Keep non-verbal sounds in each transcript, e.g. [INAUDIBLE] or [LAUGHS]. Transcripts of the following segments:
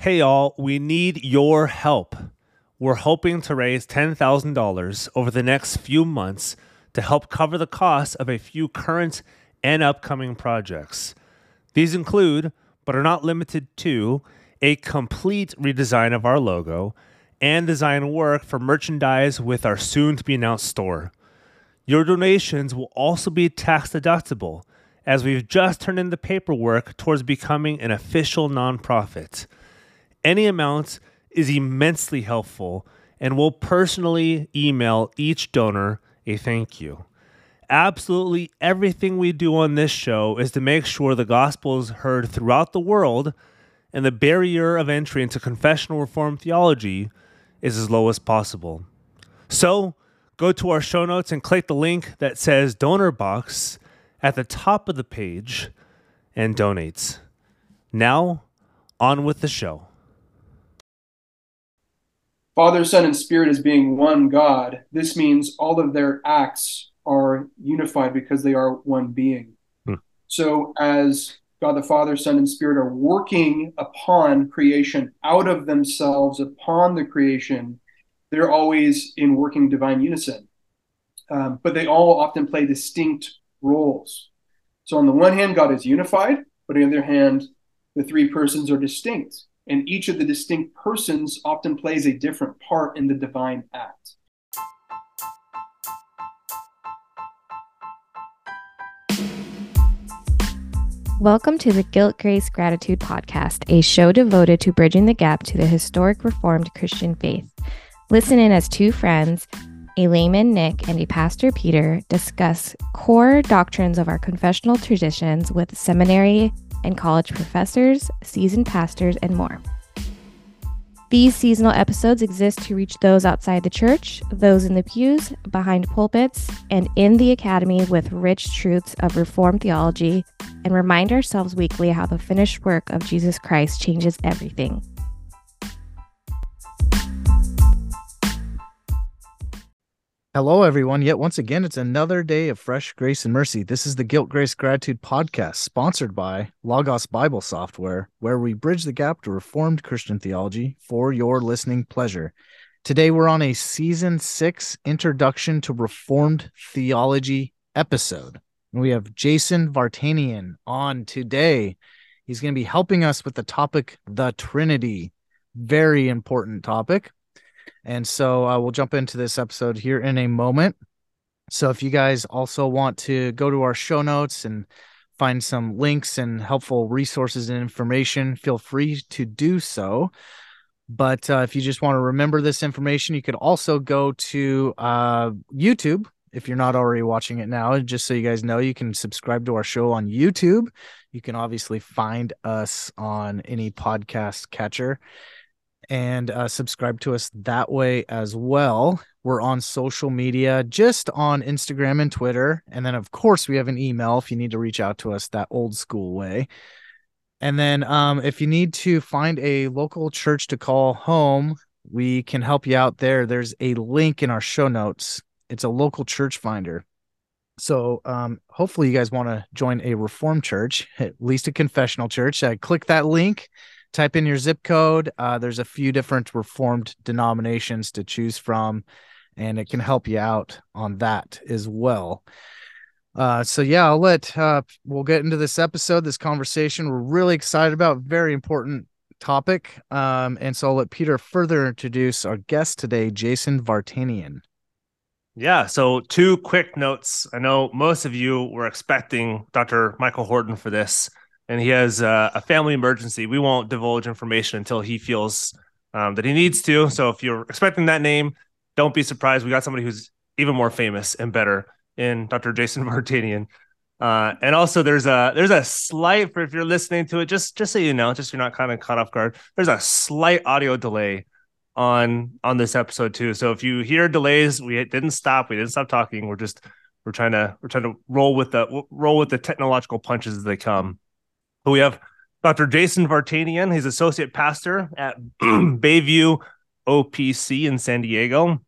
Hey, y'all, we need your help. We're hoping to raise $10,000 over the next few months to help cover the costs of a few current and upcoming projects. These include, but are not limited to, a complete redesign of our logo and design work for merchandise with our soon to be announced store. Your donations will also be tax deductible as we've just turned in the paperwork towards becoming an official nonprofit. Any amount is immensely helpful and will personally email each donor a thank you. Absolutely everything we do on this show is to make sure the gospel is heard throughout the world and the barrier of entry into confessional reform theology is as low as possible. So, go to our show notes and click the link that says donor box at the top of the page and donate. Now, on with the show. Father, Son, and Spirit as being one God, this means all of their acts are unified because they are one being. Hmm. So, as God the Father, Son, and Spirit are working upon creation out of themselves, upon the creation, they're always in working divine unison. Um, but they all often play distinct roles. So, on the one hand, God is unified, but on the other hand, the three persons are distinct and each of the distinct persons often plays a different part in the divine act. Welcome to the Guilt, Grace, Gratitude podcast, a show devoted to bridging the gap to the historic Reformed Christian faith. Listen in as two friends, a layman, Nick, and a pastor, Peter, discuss core doctrines of our confessional traditions with seminary and college professors, seasoned pastors, and more. These seasonal episodes exist to reach those outside the church, those in the pews, behind pulpits, and in the academy with rich truths of Reformed theology, and remind ourselves weekly how the finished work of Jesus Christ changes everything. Hello, everyone. Yet once again, it's another day of fresh grace and mercy. This is the Guilt, Grace, Gratitude podcast, sponsored by Logos Bible Software, where we bridge the gap to Reformed Christian theology for your listening pleasure. Today, we're on a season six introduction to Reformed theology episode. And we have Jason Vartanian on today. He's going to be helping us with the topic, the Trinity. Very important topic. And so uh, we'll jump into this episode here in a moment. So if you guys also want to go to our show notes and find some links and helpful resources and information, feel free to do so. But uh, if you just want to remember this information, you could also go to uh, YouTube if you're not already watching it now. Just so you guys know, you can subscribe to our show on YouTube. You can obviously find us on any podcast catcher and uh, subscribe to us that way as well. We're on social media, just on Instagram and Twitter. And then, of course, we have an email if you need to reach out to us that old school way. And then, um, if you need to find a local church to call home, we can help you out there. There's a link in our show notes. It's a local church finder. So, um, hopefully, you guys want to join a Reformed church, [LAUGHS] at least a confessional church. Uh, click that link type in your zip code. Uh, there's a few different reformed denominations to choose from, and it can help you out on that as well. Uh, so yeah, I'll let uh, we'll get into this episode, this conversation. We're really excited about very important topic. Um, and so I'll let Peter further introduce our guest today, Jason Vartanian. Yeah. So, two quick notes. I know most of you were expecting Dr. Michael Horton for this and he has uh, a family emergency. We won't divulge information until he feels um, that he needs to. So if you're expecting that name, don't be surprised. We got somebody who's even more famous and better in Dr. Jason [LAUGHS] Vartanian. Uh, and also there's a there's a slight for if you're listening to it, just just so you know, just so you're not kind of caught off guard. There's a slight audio delay on on this episode too. So if you hear delays, we didn't stop. We didn't stop talking. We're just we're trying to we're trying to roll with the roll with the technological punches as they come. We have Dr. Jason Vartanian. He's associate pastor at [CLEARS THROAT] Bayview OPC in San Diego.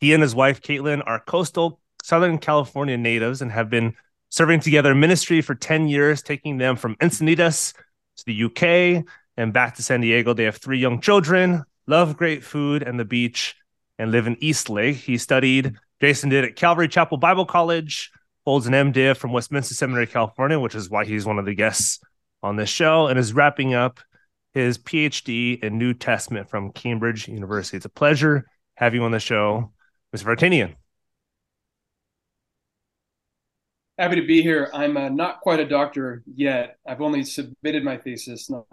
He and his wife, Caitlin, are coastal Southern California natives and have been serving together ministry for 10 years, taking them from Encinitas to the UK and back to San Diego. They have three young children, love great food and the beach, and live in Eastlake. He studied, Jason did at Calvary Chapel Bible College, holds an MDiv from Westminster Seminary, California, which is why he's one of the guests on this show, and is wrapping up his PhD in New Testament from Cambridge University. It's a pleasure having you on the show, Mr. Vartanian. Happy to be here. I'm uh, not quite a doctor yet. I've only submitted my thesis, not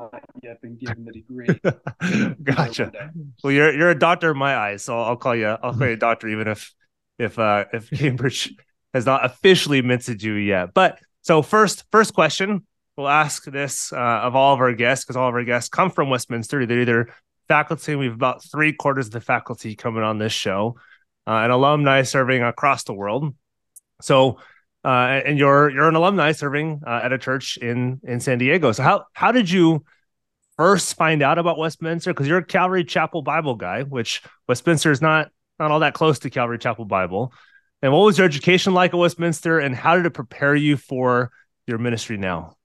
yet been given the degree. [LAUGHS] gotcha. Well, you're you're a doctor in my eyes, so I'll call you I'll call you a doctor, even if if uh, if Cambridge has not officially minted you yet. But so first first question, we'll ask this uh, of all of our guests because all of our guests come from Westminster. They're either faculty. We have about three quarters of the faculty coming on this show, uh, and alumni serving across the world. So uh, and you're you're an alumni serving uh, at a church in in San Diego. So how how did you first find out about Westminster? Because you're a Calvary Chapel Bible guy, which Westminster is not not all that close to Calvary Chapel Bible. And what was your education like at Westminster, and how did it prepare you for your ministry now?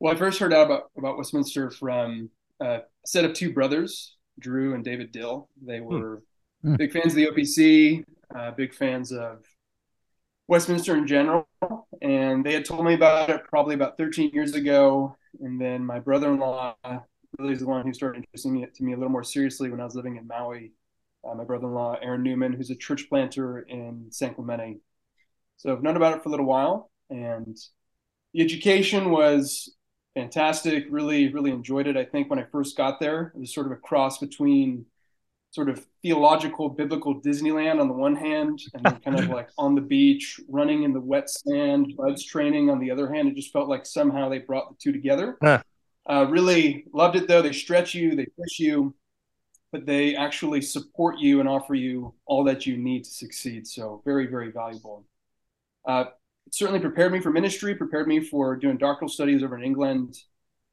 Well, I first heard out about about Westminster from uh, a set of two brothers, Drew and David Dill. They hmm. were hmm. big fans of the OPC uh, big fans of Westminster in general. And they had told me about it probably about 13 years ago. And then my brother in law really is the one who started introducing it to me a little more seriously when I was living in Maui. Uh, my brother in law, Aaron Newman, who's a church planter in San Clemente. So I've known about it for a little while. And the education was fantastic. Really, really enjoyed it. I think when I first got there, it was sort of a cross between sort of theological biblical Disneyland on the one hand, and then kind of [LAUGHS] like on the beach, running in the wet sand, BUD/S training on the other hand. It just felt like somehow they brought the two together. Huh. Uh, really loved it though. They stretch you, they push you, but they actually support you and offer you all that you need to succeed. So very, very valuable. Uh, it certainly prepared me for ministry, prepared me for doing doctoral studies over in England.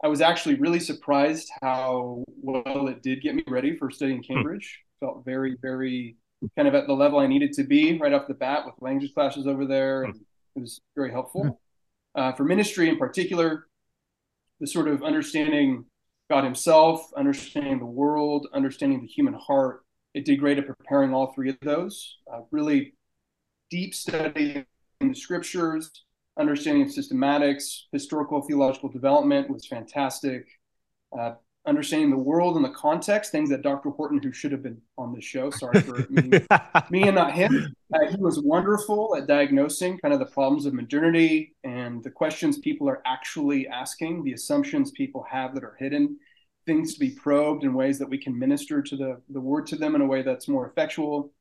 I was actually really surprised how well it did get me ready for studying hmm. Cambridge. Hmm. Felt very, very kind of at the level I needed to be right off the bat with language classes over there. Hmm. And it was very helpful. Hmm. Uh, for ministry in particular, the sort of understanding God Himself, understanding the world, understanding the human heart, it did great at preparing all three of those. Uh, really deep study the scriptures, understanding of systematics, historical theological development was fantastic. Uh, understanding the world and the context, things that Dr. Horton, who should have been on the show, sorry for me, [LAUGHS] me and not him, uh, he was wonderful at diagnosing kind of the problems of modernity and the questions people are actually asking, the assumptions people have that are hidden, things to be probed in ways that we can minister to the, the word to them in a way that's more effectual,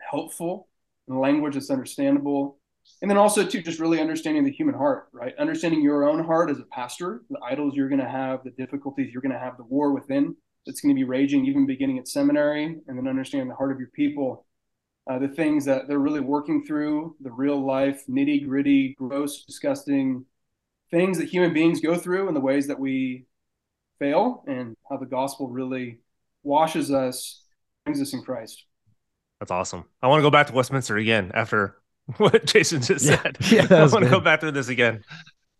helpful, in language that's understandable and then also too just really understanding the human heart right? Understanding your own heart as a pastor the idols you're going to have the difficulties you're going to have the war within that's going to be raging even beginning at seminary and then understanding the heart of your people uh, the things that they're really working through the real life nitty gritty gross disgusting things that human beings go through and the ways that we fail and how the gospel really washes us brings us in christ. That's awesome. I want to go back to westminster again after [LAUGHS] what Jason just yeah. said. [LAUGHS] Yeah, I want to go back through this again.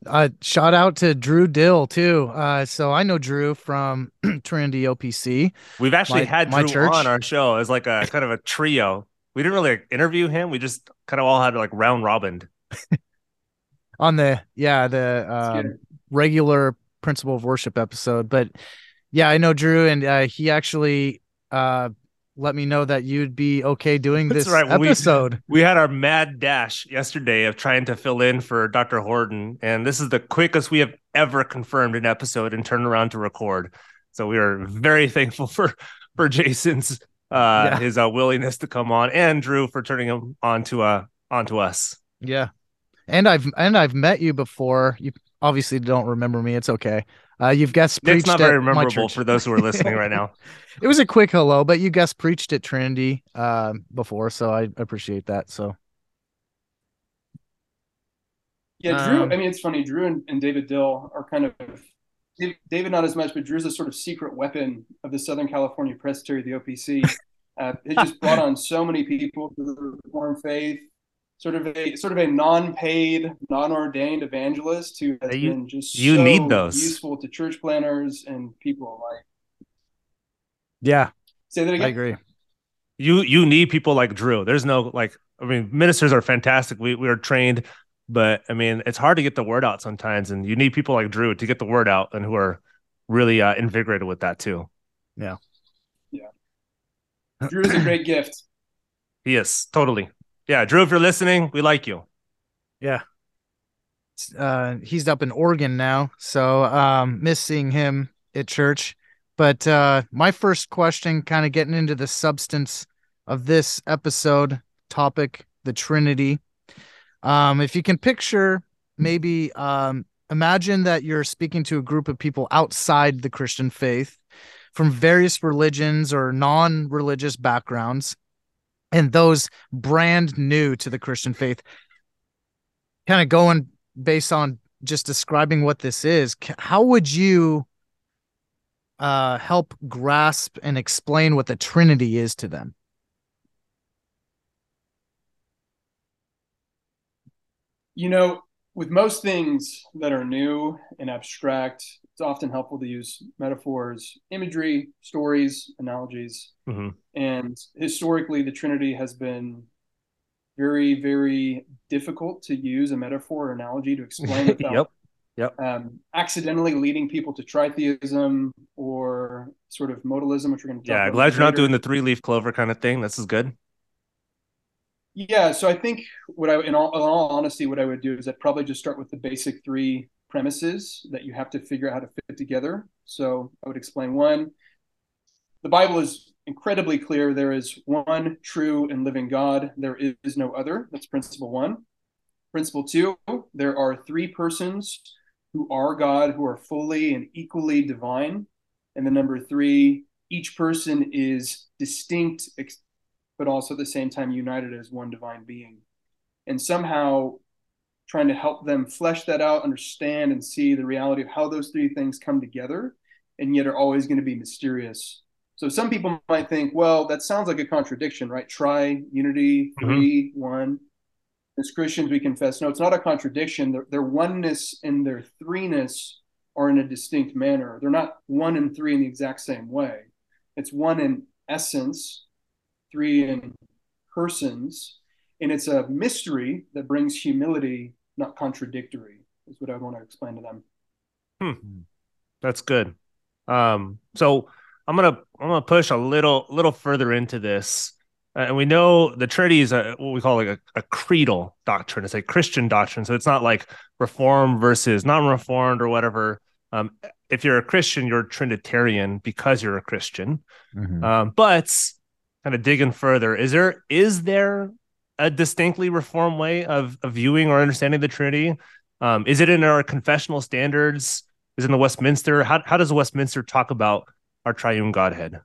Uh, shout out to Drew Dill too. Uh, so I know Drew from [CLEARS THROAT] Trinity OPC. We've actually my, had Drew church. on our show as like a kind of a trio. We didn't really interview him. We just kind of all had like round robin [LAUGHS] on the yeah the um, regulative principle of worship episode. But yeah, I know Drew, and uh, he actually uh, let me know that you'd be okay doing this right. episode. We, [LAUGHS] we, had our mad dash yesterday of trying to fill in for Dr. Horton, and this is the quickest we have ever confirmed an episode and turned around to record. So we are very [LAUGHS] thankful for for Jason's uh yeah. his uh, willingness to come on and Drew for turning him on to uh onto us. Yeah. And I've and I've met you before. You obviously don't remember me. It's okay. Uh, you've guest preached. It's not very memorable for those who are listening right now. [LAUGHS] it was a quick hello, but you guest preached at Trinity um, before, so I appreciate that. So, yeah, Drew. Um, I mean, it's funny. Drew and, and David Dill are kind of David not as much, but Drew's a sort of secret weapon of the Southern California Presbytery, the OPC. Uh, it just brought on so many people to the Reformed faith, sort of a sort of a non-paid, non-ordained evangelist who has you, been just you so need those useful to church planners and people alike. Yeah, Say that again. I agree. you you need people like Drew. There's no like I mean ministers are fantastic. We we are trained, but I mean it's hard to get the word out sometimes, and you need people like Drew to get the word out and who are really uh, invigorated with that too. Yeah. Yeah. Drew is a great gift. [CLEARS THROAT] He is totally. Yeah, Drew, if you're listening, we like you. Yeah. Uh, he's up in Oregon now, so um, miss seeing him at church. But uh, my first question, kind of getting into the substance of this episode topic, the Trinity. Um, if you can picture, maybe um, imagine that you're speaking to a group of people outside the Christian faith from various religions or non religious backgrounds, and those brand new to the Christian faith. Kind of going based on just describing what this is, how would you uh, help grasp and explain what the Trinity is to them? You know, with most things that are new and abstract, it's often helpful to use metaphors, imagery, stories, analogies. Mhm. And historically, the Trinity has been very, very difficult to use a metaphor or analogy to explain [LAUGHS] without yep. um, accidentally leading people to tritheism or sort of modalism, which we're going to Yeah, glad you're not doing the three leaf clover kind of thing. This is good. Yeah, so I think what I, in all, in all honesty, what I would do is I'd probably just start with the basic three premises that you have to figure out how to fit together. So I would explain one. The Bible is incredibly clear. There is one true and living God. There is no other. That's principle one. Principle two, there are three persons who are God, who are fully and equally divine. And then number three, each person is distinct, but also at the same time united as one divine being. And somehow trying to help them flesh that out, understand, and see the reality of how those three things come together and yet are always going to be mysterious. So some people might think, well, that sounds like a contradiction, right? Try, unity, mm-hmm. 3 one. As Christians, we confess, no, it's not a contradiction. Their, their oneness and their threeness are in a distinct manner. They're not one and three in the exact same way. It's one in essence, three in persons, and it's a mystery that brings humility, not contradictory, is what I want to explain to them. Hmm. That's good. Um, so I'm gonna I'm gonna push a little little further into this, Uh, and we know the Trinity is a, what we call like a, a creedal doctrine. It's a Christian doctrine, so it's not like Reformed versus non-Reformed or whatever. Um, if you're a Christian, you're a Trinitarian because you're a Christian. Um, but kind of digging further, is there is there a distinctly Reformed way of, of viewing or understanding the Trinity? Um, is it in our confessional standards? Is it in the Westminster? How how does Westminster talk about our triune Godhead?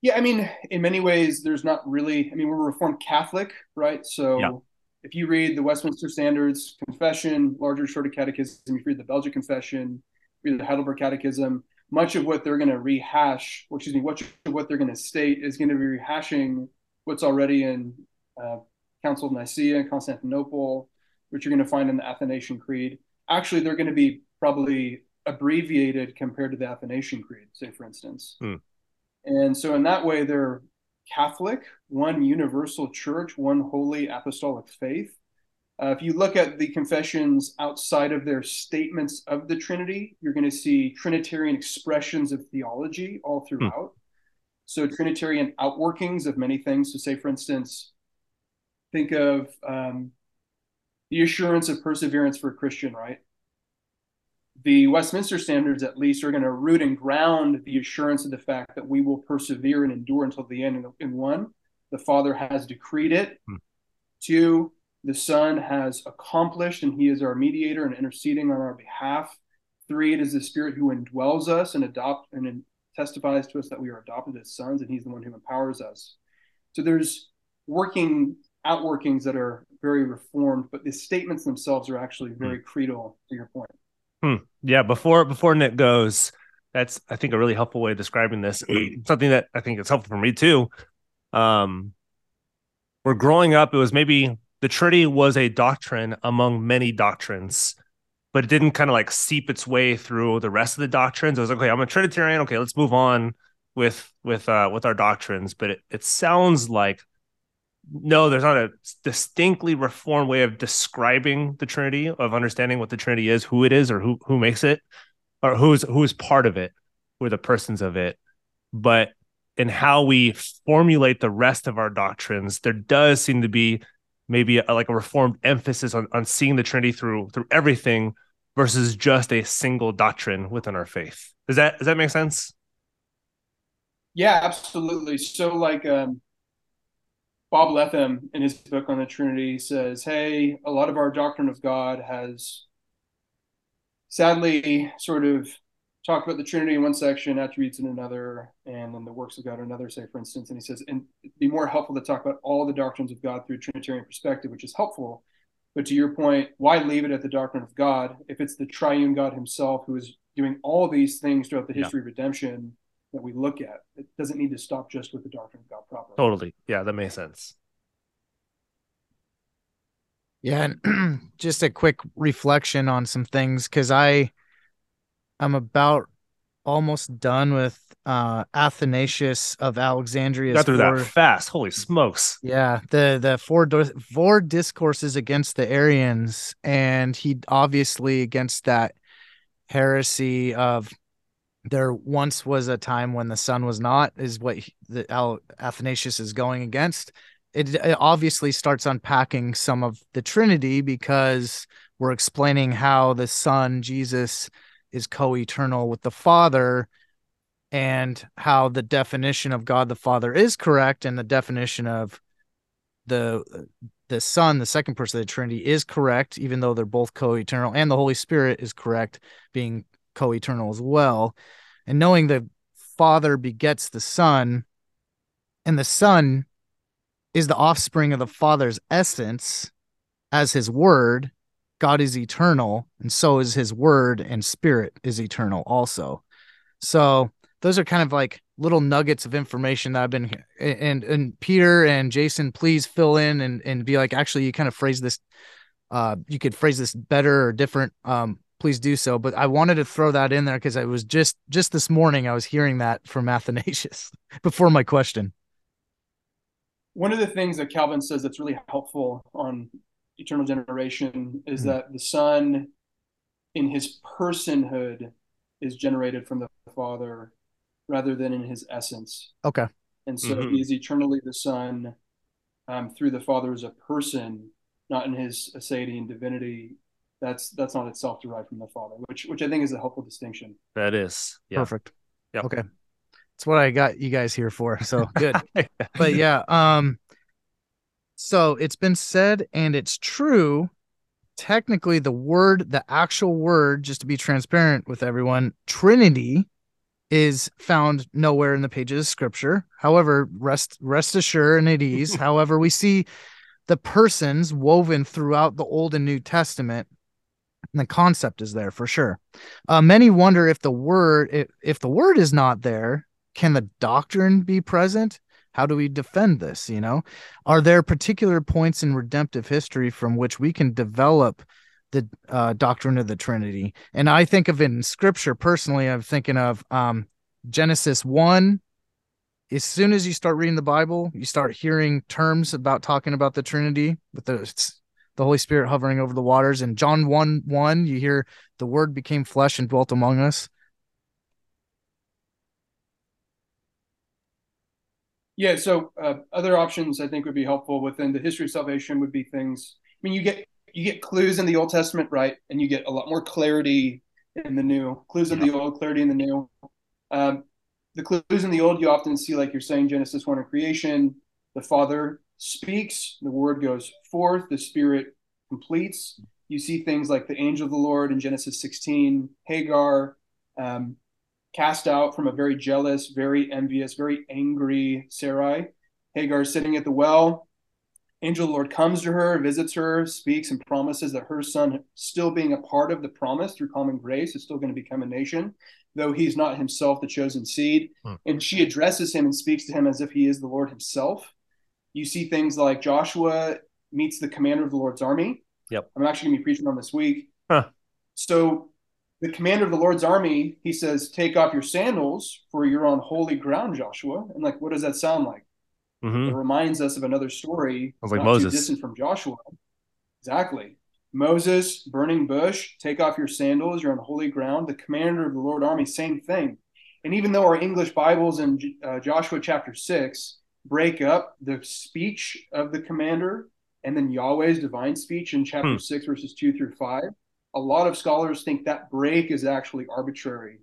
Yeah, I mean, in many ways, there's not really, I mean, we're Reformed Catholic, right? So Yeah. if you read the Westminster Standards Confession, larger, shorter catechism, if you read the Belgic Confession, read the Heidelberg Catechism, much of what they're going to rehash, or excuse me, much of what they're going to state is going to be rehashing what's already in uh, Council of Nicaea and Constantinople, which you're going to find in the Athanasian Creed. Actually, they're going to be probably abbreviated compared to the Athanasian Creed, say, for instance. Hmm. And so, in that way, they're Catholic, one universal church, one holy apostolic faith. Uh, if you look at the confessions outside of their statements of the Trinity, you're going to see Trinitarian expressions of theology all throughout. So, Trinitarian outworkings of many things. So, say, for instance, think of um, the assurance of perseverance for a Christian, right? The Westminster Standards, at least, are going to root and ground the assurance of the fact that we will persevere and endure until the end. In, in one, the Father has decreed it. Hmm. Two, the Son has accomplished, and He is our mediator and interceding on our behalf. Three, it is the Spirit who indwells us and adopt and testifies to us that we are adopted as sons, and He's the one who empowers us. So there's working outworkings that are very reformed, but the statements themselves are actually very creedal. To your point. Yeah, before before Nick goes, that's I think a really helpful way of describing this. [CLEARS THROAT] Something that I think is helpful for me too. um, where growing up, it was maybe the Trinity was a doctrine among many doctrines, but it didn't kind of like seep its way through the rest of the doctrines. I was like, okay, I'm a Trinitarian. Okay, let's move on with with uh with our doctrines. But it, it sounds like no, there's not a distinctly reformed way of describing the Trinity, of understanding what the Trinity is, who it is, or who who makes it, or who's who's part of it, who are the persons of it. But in how we formulate the rest of our doctrines, there does seem to be maybe a, like a reformed emphasis on, on seeing the Trinity through through everything versus just a single doctrine within our faith. Does that does that make sense? Yeah, absolutely. So like um Bob Letham in his book on the Trinity says, "Hey, a lot of our doctrine of God has sadly sort of talked about the Trinity in one section, attributes in another, and then the works of God in another, say, for instance. And he says, and it'd be more helpful to talk about all the doctrines of God through a Trinitarian perspective, which is helpful. But to your point, why leave it at the doctrine of God if it's the triune God himself who is doing all these things throughout the history yeah. of redemption? that we look at. It doesn't need to stop just with the doctrine of God proper. Totally. Yeah, that makes sense. Yeah, and [CLEARS THROAT] just a quick reflection on some things because I I'm about almost done with uh Athanasius of Alexandria. Got through four, that fast. Holy smokes. Yeah, the the four four discourses against the Arians and he obviously against that heresy of there once was a time when the Son was not is what he, the Al, athanasius is going against it, it, obviously starts unpacking some of the trinity because we're explaining how the son jesus is co-eternal with the father and how the definition of god the father is correct and the definition of the the son the second person of the trinity is correct even though they're both co-eternal and the holy spirit is correct being co-eternal as well. And knowing the father begets the son and the son is the offspring of the father's essence as his word god is eternal and so is his word and spirit is eternal also so those are kind of like little nuggets of information that i've been and and peter and jason please fill in and and be like actually you kind of phrase this uh you could phrase this better or different um please do so. But I wanted to throw that in there because I was just just this morning I was hearing that from [LAUGHS] Athanasius before my question. One of the things that Calvin says that's really helpful on eternal generation is mm-hmm. that the Son, in his personhood, is generated from the Father rather than in his essence. Okay. And so mm-hmm. he is eternally the Son um, through the Father as a person, not in his aseity and divinity that's that's not itself derived from the father which which i think is a helpful distinction that is yeah. perfect Yeah. okay that's what i got you guys here for so good [LAUGHS] but yeah um so it's been said and it's true technically the word the actual word just to be transparent with everyone trinity is found nowhere in the pages of scripture however rest rest assured and at ease [LAUGHS] however we see the persons woven throughout the old and new testament and the concept is there for sure. Uh, many wonder if the word if, if the word is not there, can the doctrine be present? How do we defend this? You know, are there particular points in redemptive history from which we can develop the uh, doctrine of the Trinity? And I think of in Scripture personally. I'm thinking of um, Genesis one. As soon as you start reading the Bible, you start hearing terms about talking about the Trinity with the the Holy Spirit hovering over the waters. In John 1 1, you hear the word became flesh and dwelt among us. Yeah, so uh, other options I think would be helpful within the history of salvation would be things. I mean, you get you get clues in the Old Testament, right, and you get a lot more clarity in the New. Clues in the Old, clarity in the New. Um, the clues in the Old, you often see, like you're saying, Genesis one in creation. The Father speaks, the word goes forth, the spirit completes. You see things like the angel of the Lord in Genesis 16, Hagar um, cast out from a very jealous, very envious, very angry Sarai. Hagar is sitting at the well. angel of the Lord comes to her, visits her, speaks, and promises that her son, still being a part of the promise through common grace, is still going to become a nation, though he's not himself the chosen seed. Hmm. And she addresses him and speaks to him as if he is the Lord himself. You see things like Joshua meets the commander of the Lord's army. Yep. I'm actually going to be preaching on this week. Huh. So the commander of the Lord's army, he says, Take off your sandals, for you're on holy ground, Joshua. And like, what does that sound like? Mm-hmm. It reminds us of another story. Sounds like Moses. distant from Joshua. Exactly. Moses, burning bush, take off your sandals, you're on holy ground. The commander of the Lord army, same thing. And even though our English Bibles in uh, Joshua chapter 6 break up the speech of the commander and then Yahweh's divine speech in chapter hmm. 6, verses 2 through 5, a lot of scholars think that break is actually arbitrary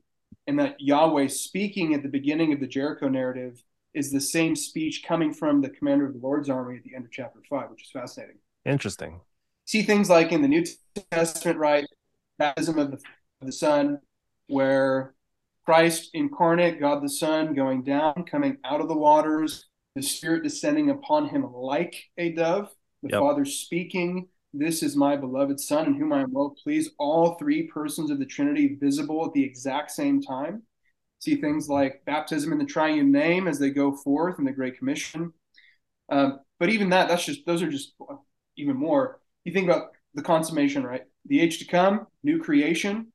and that Yahweh speaking at the beginning of the Jericho narrative is the same speech coming from the commander of the Lord's army at the end of chapter 5, which is fascinating. Interesting. See things like in the New Testament, right? Baptism of the, of the Son, where Christ incarnate, God the Son, going down, coming out of the waters, the Spirit descending upon him like a dove, the yep. Father speaking, This is my beloved Son, in whom I am well pleased. All three persons of the Trinity visible at the exact same time. See things like baptism in the triune name as they go forth in the Great Commission. Um, but even that, that's just, those are just even more. You think about the consummation, right? The age to come, new creation,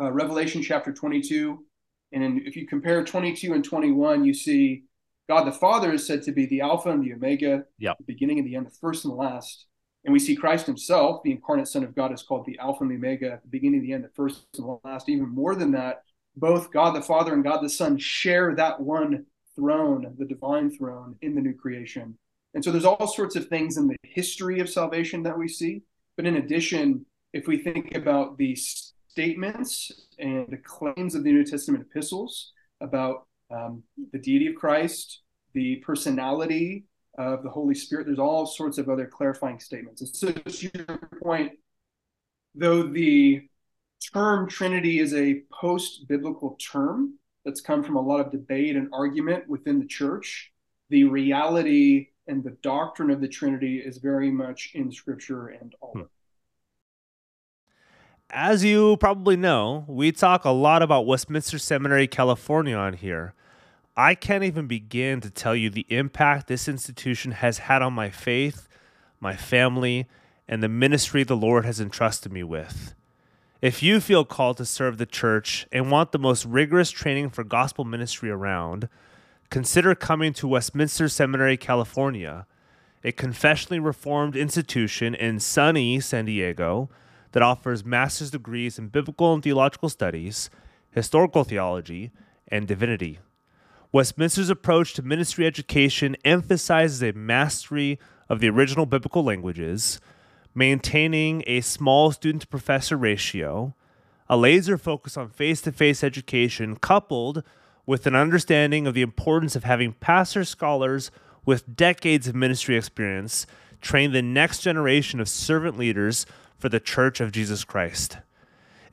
uh, Revelation chapter 22. And in, if you compare 22 and 21, you see God the Father is said to be the Alpha and the Omega, yep. the beginning and the end, the first and the last. And we see Christ himself, the incarnate Son of God, is called the Alpha and the Omega, at the beginning the end, the first and the last. Even more than that, both God the Father and God the Son share that one throne, the divine throne in the new creation. And so there's all sorts of things in the history of salvation that we see. But in addition, if we think about the statements and the claims of the New Testament epistles about um, the deity of Christ, the personality of the Holy Spirit. There's all sorts of other clarifying statements. And so, to your point, though the term Trinity is a post biblical term that's come from a lot of debate and argument within the church, the reality and the doctrine of the Trinity is very much in Scripture and all. Hmm. As you probably know, we talk a lot about Westminster Seminary, California on here. I can't even begin to tell you the impact this institution has had on my faith, my family, and the ministry the Lord has entrusted me with. If you feel called to serve the church and want the most rigorous training for gospel ministry around, consider coming to Westminster Seminary, California, a confessionally reformed institution in sunny San Diego that offers master's degrees in biblical and theological studies, historical theology, and divinity. Westminster's approach to ministry education emphasizes a mastery of the original biblical languages, maintaining a small student to professor ratio, a laser focus on face to face education, coupled with an understanding of the importance of having pastor scholars with decades of ministry experience train the next generation of servant leaders for the Church of Jesus Christ.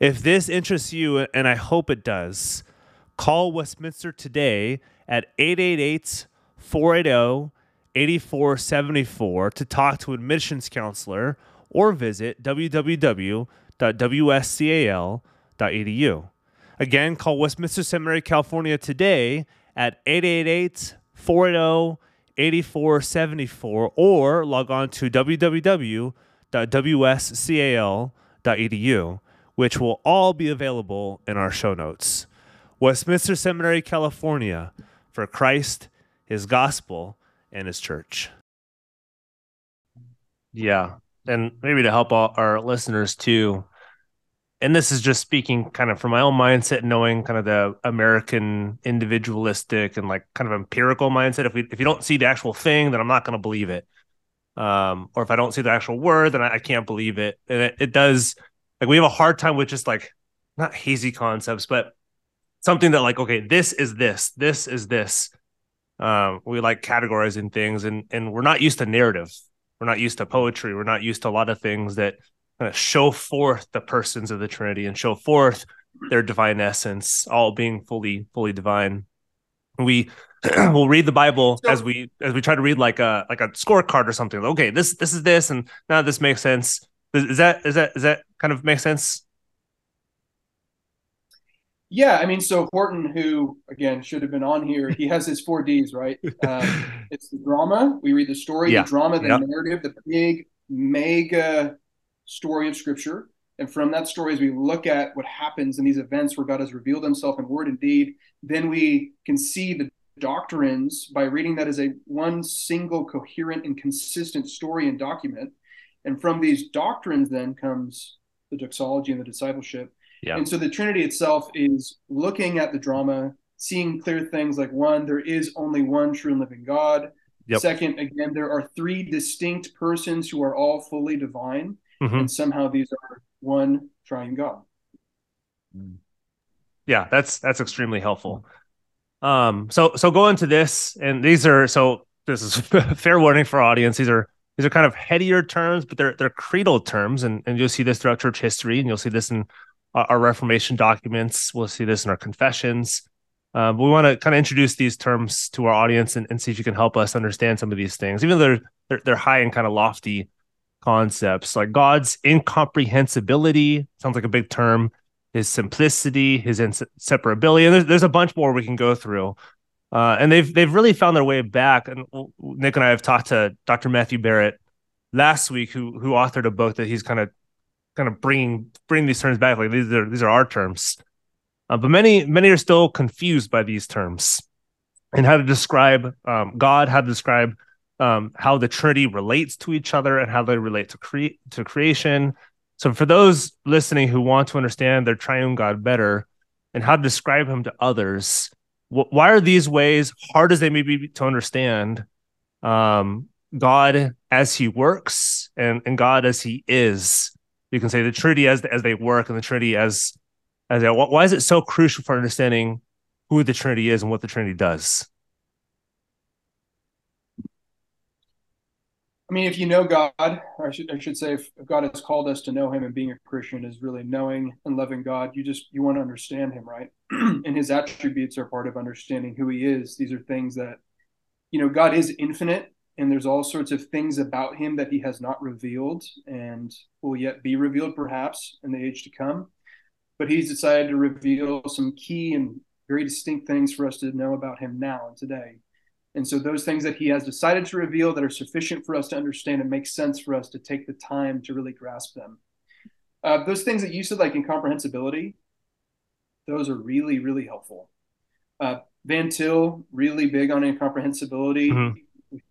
If this interests you, and I hope it does, Call Westminster today at 888 480 8474 to talk to admissions counselor or visit www.wscal.edu. Again, call Westminster Seminary, California today at 888 480 8474 or log on to www.wscal.edu, which will all be available in our show notes. Westminster Seminary, California, for Christ, His gospel, and His church. Yeah. And maybe to help all our listeners too, and this is just speaking kind of from my own mindset, knowing kind of the American individualistic and like kind of empirical mindset. If we if you don't see the actual thing, then I'm not going to believe it. Um, or if I don't see the actual word, then I, I can't believe it. And it, it does like we have a hard time with just like not hazy concepts, but something that like okay this is this this is this um, we like categorizing things and and we're not used to narrative we're not used to poetry we're not used to a lot of things that kind of show forth the persons of the trinity and show forth their divine essence all being fully fully divine we [CLEARS THROAT] we'll read the Bible so, as we as we try to read like a like a scorecard or something. Okay, this this is this, and now this makes sense. Is, is that is that is that kind of make sense? Yeah, I mean, so Horton, who again should have been on here, he has his four Ds, right? [LAUGHS] Um, it's the drama. We read the story, yeah. the drama, the yep. narrative, the big mega story of Scripture. And from that story, as we look at what happens in these events where God has revealed himself in word and deed, then we can see the doctrines by reading that as a one single coherent and consistent story and document. And from these doctrines then comes the doxology and the discipleship. Yeah. And so the Trinity itself is looking at the drama, seeing clear things like one, there is only one true and living God. Yep. Second, again, there are three distinct persons who are all fully divine. Mm-hmm. And somehow these are one triune God. Yeah, that's that's extremely helpful. Um, so so go into this, and these are so this is [LAUGHS] fair warning for audience. These are these are kind of headier terms, but they're they're creedal terms, and and you'll see this throughout church history, and you'll see this in our, our Reformation documents. We'll see this in our confessions. Uh, but we want to kind of introduce these terms to our audience and, and see if you can help us understand some of these things, even though they're they're, they're high and kind of lofty concepts like God's incomprehensibility sounds like a big term, his simplicity, his inseparability, and there's, there's a bunch more we can go through. Uh, and they've they've really found their way back. And Nick and I have talked to Dr. Matthew Barrett last week, who who authored a book that he's kind of kind of bringing bringing these terms back. Like these are these are our terms, uh, but many many are still confused by these terms and how to describe um, God, how to describe um, how the Trinity relates to each other and how they relate to create to creation. So for those listening who want to understand their triune God better and how to describe him to others, wh- why are these ways hard as they may be to understand? Um, God as he works and, and God as he is. You can say the Trinity as as they work and the Trinity as as they, why is it so crucial for understanding who the Trinity is and what the Trinity does? I mean, if you know God, I should, I should say, if, God has called us to know Him and being a Christian is really knowing and loving God, you just you want to understand Him, right? [CLEARS THROAT] and His attributes are part of understanding who He is. These are things that, you know, God is infinite, and there's all sorts of things about Him that He has not revealed and will yet be revealed, perhaps in the age to come. But He's decided to reveal some key and very distinct things for us to know about Him now and today. And so those things that he has decided to reveal that are sufficient for us to understand and make sense for us to take the time to really grasp them. Uh, those things that you said, like incomprehensibility, those are really, really helpful. Uh, Van Til, really big on incomprehensibility. Mm-hmm.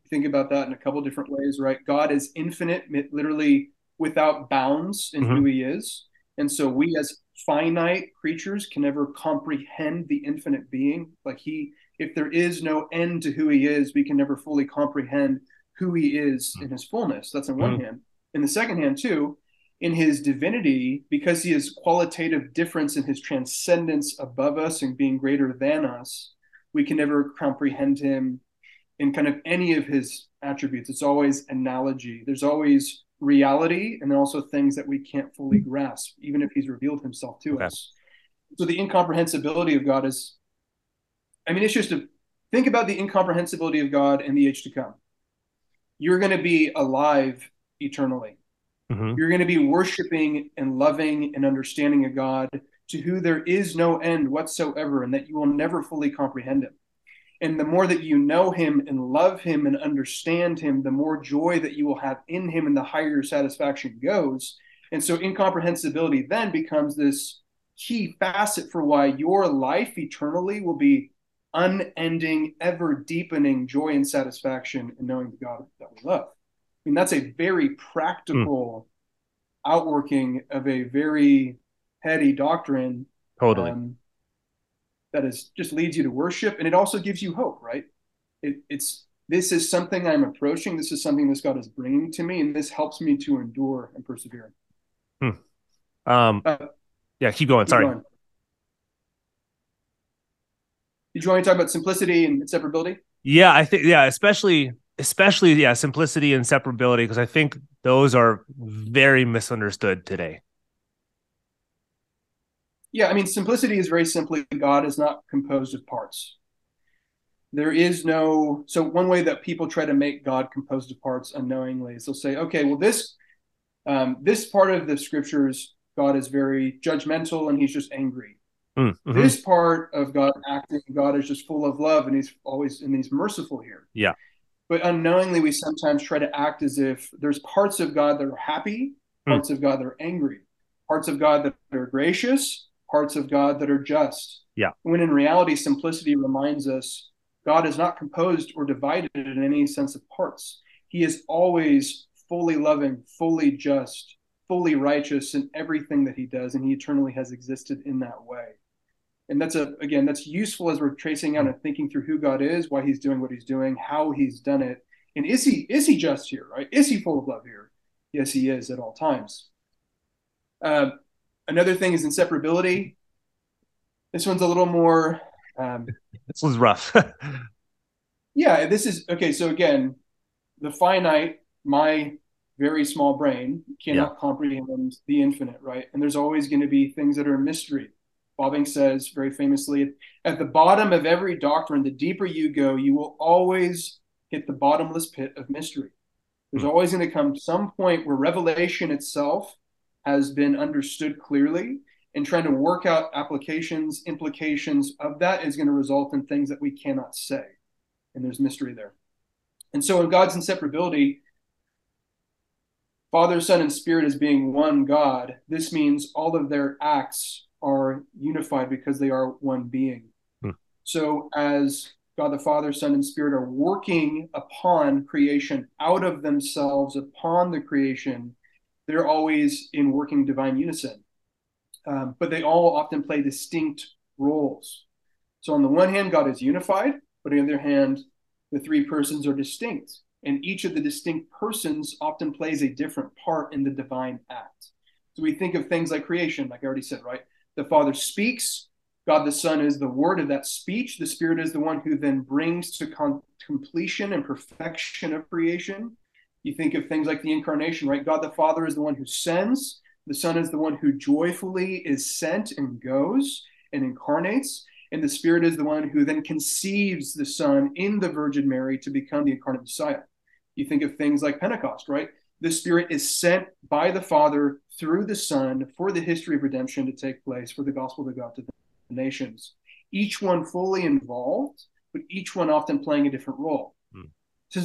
Think about that in a couple different ways, right? God is infinite, literally without bounds in mm-hmm. who he is. And so we as finite creatures can never comprehend the infinite being. Like he if there is no end to who he is, we can never fully comprehend who he is in his fullness. That's in one mm-hmm. hand. In the second hand, too, in his divinity, because he is qualitative difference in his transcendence above us and being greater than us, we can never comprehend him in kind of any of his attributes. It's always analogy. There's always reality and then also things that we can't fully grasp, even if he's revealed himself to okay. us. So the incomprehensibility of God is I mean, it's just to think about the incomprehensibility of God in the age to come. You're going to be alive eternally. Mm-hmm. You're going to be worshiping and loving and understanding a God to who there is no end whatsoever, and that you will never fully comprehend him. And the more that you know him and love him and understand him, the more joy that you will have in him and the higher your satisfaction goes. And so incomprehensibility then becomes this key facet for why your life eternally will be unending, ever deepening joy and satisfaction in knowing the God that we love. I mean, that's a very practical mm. outworking of a very heady doctrine. Totally. Um, that is just leads you to worship, and it also gives you hope, right? It, it's this is something I'm approaching. This is something this God is bringing to me, and this helps me to endure and persevere. Hmm. Um, uh, yeah, keep going. Keep Sorry. Going. Did you want to talk about simplicity and separability? Yeah, I think yeah, especially especially yeah, simplicity and separability because I think those are very misunderstood today. Yeah, I mean simplicity is very simply God is not composed of parts. there is no so one way that people try to make god composed of parts unknowingly is they'll say okay well this um, this part of the scriptures god is very judgmental and he's just angry mm-hmm. this part of god acting god is just full of love and he's always and he's merciful here yeah but unknowingly we sometimes try to act as if there's parts of god that are happy hmm. parts mm. of god that are angry parts of god that are gracious parts of god that are just yeah when in reality simplicity reminds us God is not composed or divided in any sense of parts. He is always fully loving, fully just, fully righteous in everything that he does, and he eternally has existed in that way. And that's a again, that's useful as we're tracing out and thinking through who God is, why he's doing what he's doing, how he's done it. And is he is he just here, right? Is he full of love here? Yes, he is at all times. Uh, another thing is inseparability. This one's a little more um, [LAUGHS] this was rough. [LAUGHS] yeah, this is okay. So again, the finite, my very small brain cannot yeah. comprehend the infinite, right? And there's always going to be things that are a mystery. Bavinck says very famously, at the bottom of every doctrine, the deeper you go, you will always hit the bottomless pit of mystery. There's mm-hmm. always going to come some point where revelation itself has been understood clearly and trying to work out applications, implications of that is going to result in things that we cannot say. And there's mystery there. And so in God's inseparability, Father, Son, and Spirit as being one God, this means all of their acts are unified because they are one being. Hmm. So as God the Father, Son, and Spirit are working upon creation out of themselves, upon the creation, they're always in working divine unison um, but they all often play distinct roles. So, on the one hand, God is unified, but on the other hand, the three persons are distinct. And each of the distinct persons often plays a different part in the divine act. So, we think of things like creation, like I already said, right? The Father speaks, God the Son is the word of that speech, the Spirit is the one who then brings to con- completion and perfection of creation. You think of things like the incarnation, right? God the Father is the one who sends, the Son is the one who joyfully is sent and goes and incarnates. And the Spirit is the one who then conceives the Son in the Virgin Mary to become the incarnate Messiah. You think of things like Pentecost, right? The Spirit is sent by the Father through the Son for the history of redemption to take place, for the gospel to go out to the nations. Each one fully involved, but each one often playing a different role. Hmm. So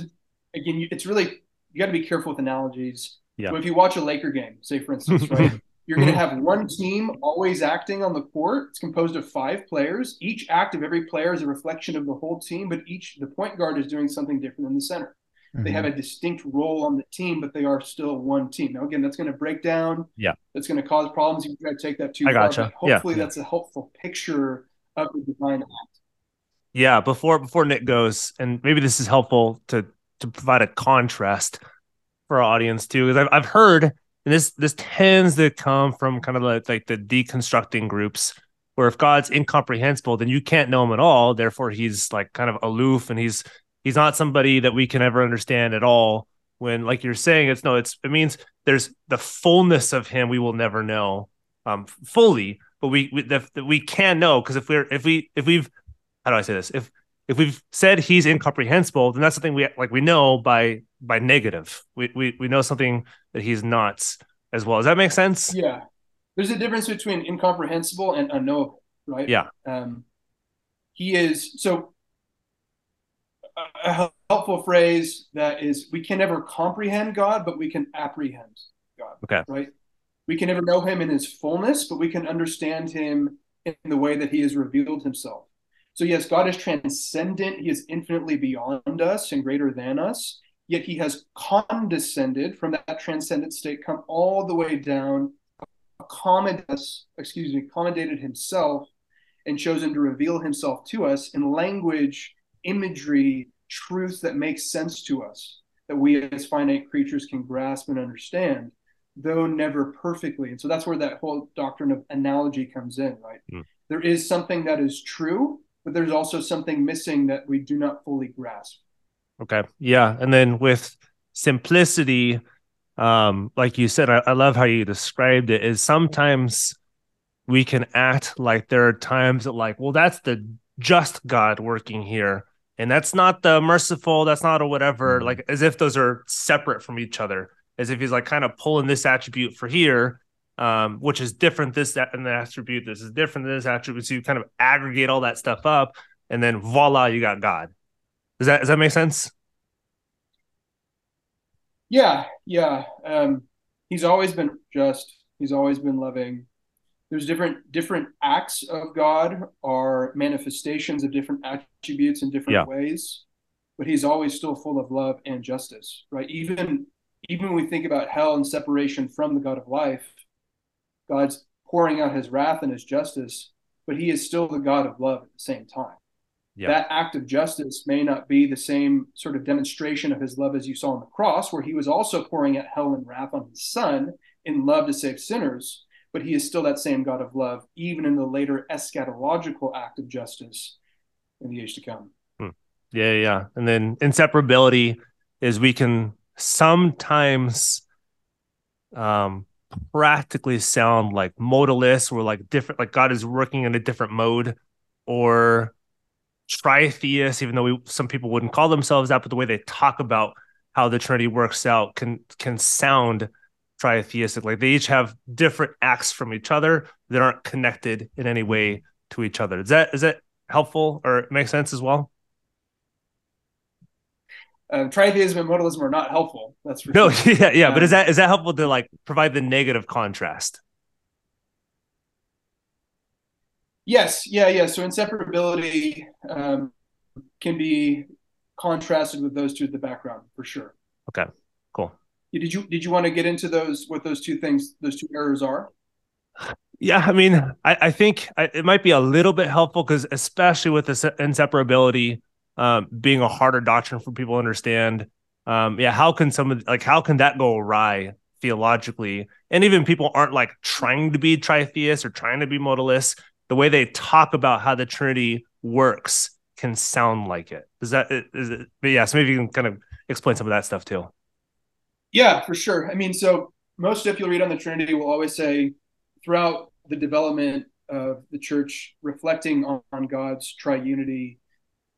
again, it's really you got to be careful with analogies yeah. So if you watch a Laker game, say for instance, right, [LAUGHS] you're going to have one team always acting on the court. It's composed of five players. Each act of every player is a reflection of the whole team, but each the point guard is doing something different than the center. Mm-hmm. They have a distinct role on the team, but they are still one team. Now, again, that's going to break down. Yeah, that's going to cause problems. You try to take that too I gotcha. far. hopefully, yeah. that's a helpful picture of the divine act. Yeah. Before before Nick goes, and maybe this is helpful to to provide a contrast for our audience too, because I've I've heard and this this tends to come from kind of like, like the deconstructing groups where if God's incomprehensible, then you can't know him at all. Therefore, he's like kind of aloof and he's he's not somebody that we can ever understand at all. When like you're saying, it's no, it's it means there's the fullness of him we will never know um fully, but we we, the, the, we can know because if we're if we if we've how do I say this if if we've said he's incomprehensible, then that's something we like we know by by negative. We we we know something that he's not as well. Does that make sense? Yeah. There's a difference between incomprehensible and unknowable, right? Yeah. Um, he is so a helpful phrase that is we can never comprehend God, but we can apprehend God. Okay. Right. We can never know him in his fullness, but we can understand him in the way that he has revealed himself. So, yes, God is transcendent. He is infinitely beyond us and greater than us. Yet he has condescended from that transcendent state, come all the way down, accommodated us, excuse me, accommodated himself, and chosen to reveal himself to us in language, imagery, truth that makes sense to us, that we as finite creatures can grasp and understand, though never perfectly. And so that's where that whole doctrine of analogy comes in, right? Mm. There is something that is true, but there's also something missing that we do not fully grasp. Okay. Yeah. And then with simplicity, um, like you said, I, I love how you described it, is sometimes we can act like there are times that like, well, that's the just God working here. And that's not the merciful, that's not a whatever, Mhm. like as if those are separate from each other, as if he's like kind of pulling this attribute for here, um, which is different this that and the attribute, this is different than this attribute. So you kind of aggregate all that stuff up, and then voila, you got God. Does that does that make sense? Yeah, yeah. Um, he's always been just. He's always been loving. There's different different acts of God are manifestations of different attributes in different Yeah. ways, but he's always still full of love and justice, right? Even even when we think about hell and separation from the God of life, God's pouring out his wrath and his justice, but he is still the God of love at the same time Yeah. that act of justice may not be the same sort of demonstration of his love as you saw on the cross, where he was also pouring out hell and wrath on his son in love to save sinners, but he is still that same God of love, even in the later eschatological act of justice in the age to come. Yeah, yeah. And then inseparability is we can sometimes um practically sound like modalists or like different like God is working in a different mode or tritheist, even though we some people wouldn't call themselves that, but the way they talk about how the Trinity works out can can sound tritheistic. Like they each have different acts from each other that aren't connected in any way to each other. Is that is that helpful or make sense as well? Uh, tritheism and modalism are not helpful. That's for No, [LAUGHS] sure. yeah, yeah. But is Um, that is that helpful to like provide the negative contrast? Yes, yeah, yeah. So inseparability um, can be contrasted with those two at the background for sure. Okay, cool. Did you did you want to get into those what those two things those two errors are? Yeah, I mean, I, I think I, it might be a little bit helpful because, especially with this inseparability um, being a harder doctrine for people to understand, um, yeah, how can some of like how can that go awry theologically? And even people aren't like trying to be tritheists or trying to be modalists. The way they talk about how the Trinity works can sound like it. Is that is it? But yeah, so maybe you can kind of explain some of that stuff too. Yeah, for sure. I mean, so most stuff you'll read on the Trinity will always say throughout the development of the church, reflecting on, on God's triunity,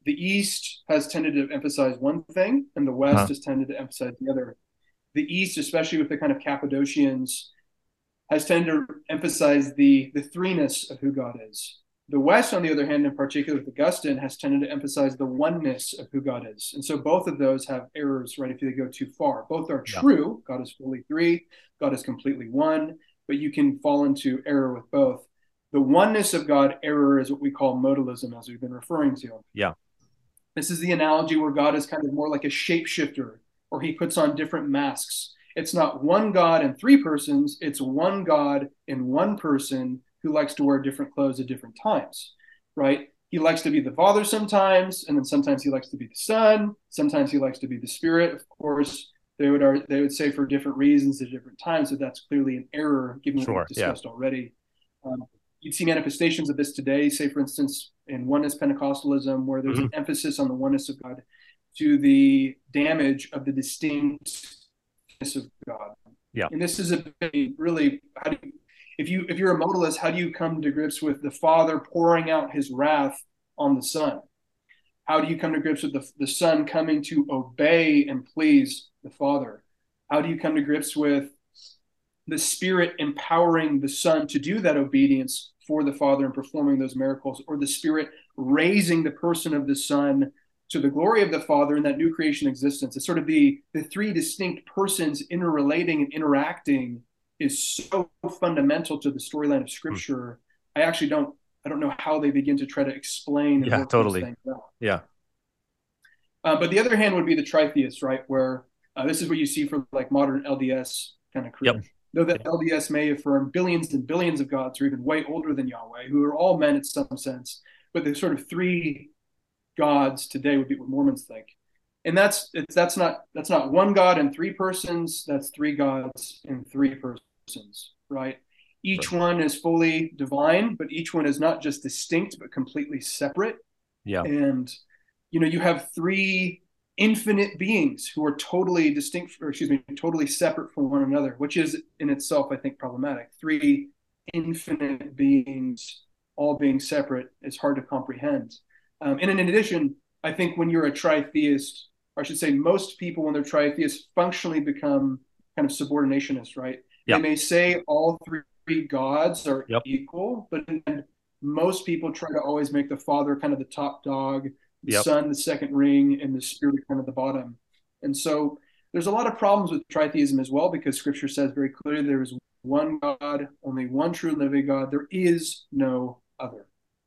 the East has tended to emphasize one thing, and the West Huh. has tended to emphasize the other. The East, especially with the kind of Cappadocians, has tended to emphasize the the threeness of who God is. The West, on the other hand, in particular with Augustine, has tended to emphasize the oneness of who God is. And so both of those have errors, right, if they go too far. Both are Yeah. true. God is fully three, God is completely one, but you can fall into error with both. The oneness of God error is what we call modalism, as we've been referring to. Yeah. This is the analogy where God is kind of more like a shapeshifter, or he puts on different masks. It's not one God in three persons, it's one God in one person who likes to wear different clothes at different times, right? He likes to be the Father sometimes, and then sometimes he likes to be the Son, sometimes he likes to be the Spirit. Of course, they would they would say for different reasons at different times, so that's clearly an error given what we've yeah. discussed already. Um, you'd see manifestations of this today, say for instance in oneness Pentecostalism, where there's an mm-hmm. emphasis on the oneness of God to the damage of the distinctness of God. Yeah. And this is a really how do you, if you if you're a modalist, how do you come to grips with the Father pouring out His wrath on the Son? How do you come to grips with the, the Son coming to obey and please the Father? How do you come to grips with the Spirit empowering the Son to do that obedience for the Father and performing those miracles, or the Spirit raising the person of the Son to the glory of the Father in that new creation existence? It's sort of the the three distinct persons interrelating and interacting is so fundamental to the storyline of Scripture. I actually don't I don't know how they begin to try to explain and Yeah, totally. Yeah. Uh, but the other hand would be the tritheists, right? Where uh, this is what you see for like modern LDS kind of crew. Yep. Though the LDS may affirm billions and billions of gods, or even way older than Yahweh, who are all men in some sense, but the sort of three gods today would be what Mormons think, and that's it's that's not that's not one god in three persons. That's three gods in three persons, right? Each one is fully divine, but each one is not just distinct but completely separate Yeah. and you know you have three infinite beings who are totally distinct or excuse me totally separate from one another which is in itself i think problematic three infinite beings all being separate is hard to comprehend um, and in addition I think when you're a tritheist, or I should say, most people when they're tritheists functionally become kind of subordinationist, right? Yep. They may say all three gods are yep. equal, but most people try to always make the Father kind of the top dog, the yep. Son the second ring, and the Spirit kind of the bottom. And so there's a lot of problems with tritheism as well because Scripture says very clearly there is one God, only one true living God. There is no other.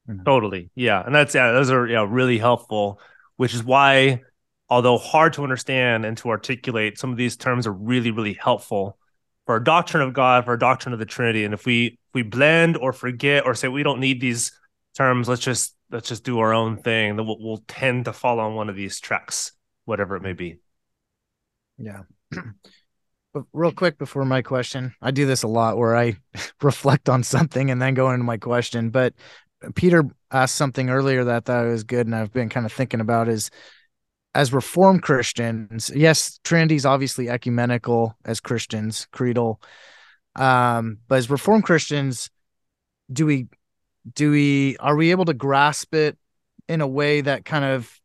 Mm-hmm. Totally, yeah, and that's yeah, those are yeah really helpful. Which is why, although hard to understand and to articulate, some of these terms are really really helpful for our doctrine of God, for our doctrine of the Trinity. And if we if we blend or forget or say we don't need these terms, let's just let's just do our own thing, then we'll, we'll tend to fall on one of these tracks, whatever it may be. Yeah. [CLEARS THROAT] but real quick before my question, I do this a lot where I [LAUGHS] reflect on something and then go into my question. But Peter asked something earlier that I thought was good, and I've been kind of thinking about is as Reformed Christians, yes, Trinity is obviously ecumenical as Christians, creedal. Um, but as Reformed Christians, do we do we are we able to grasp it in a way that kind of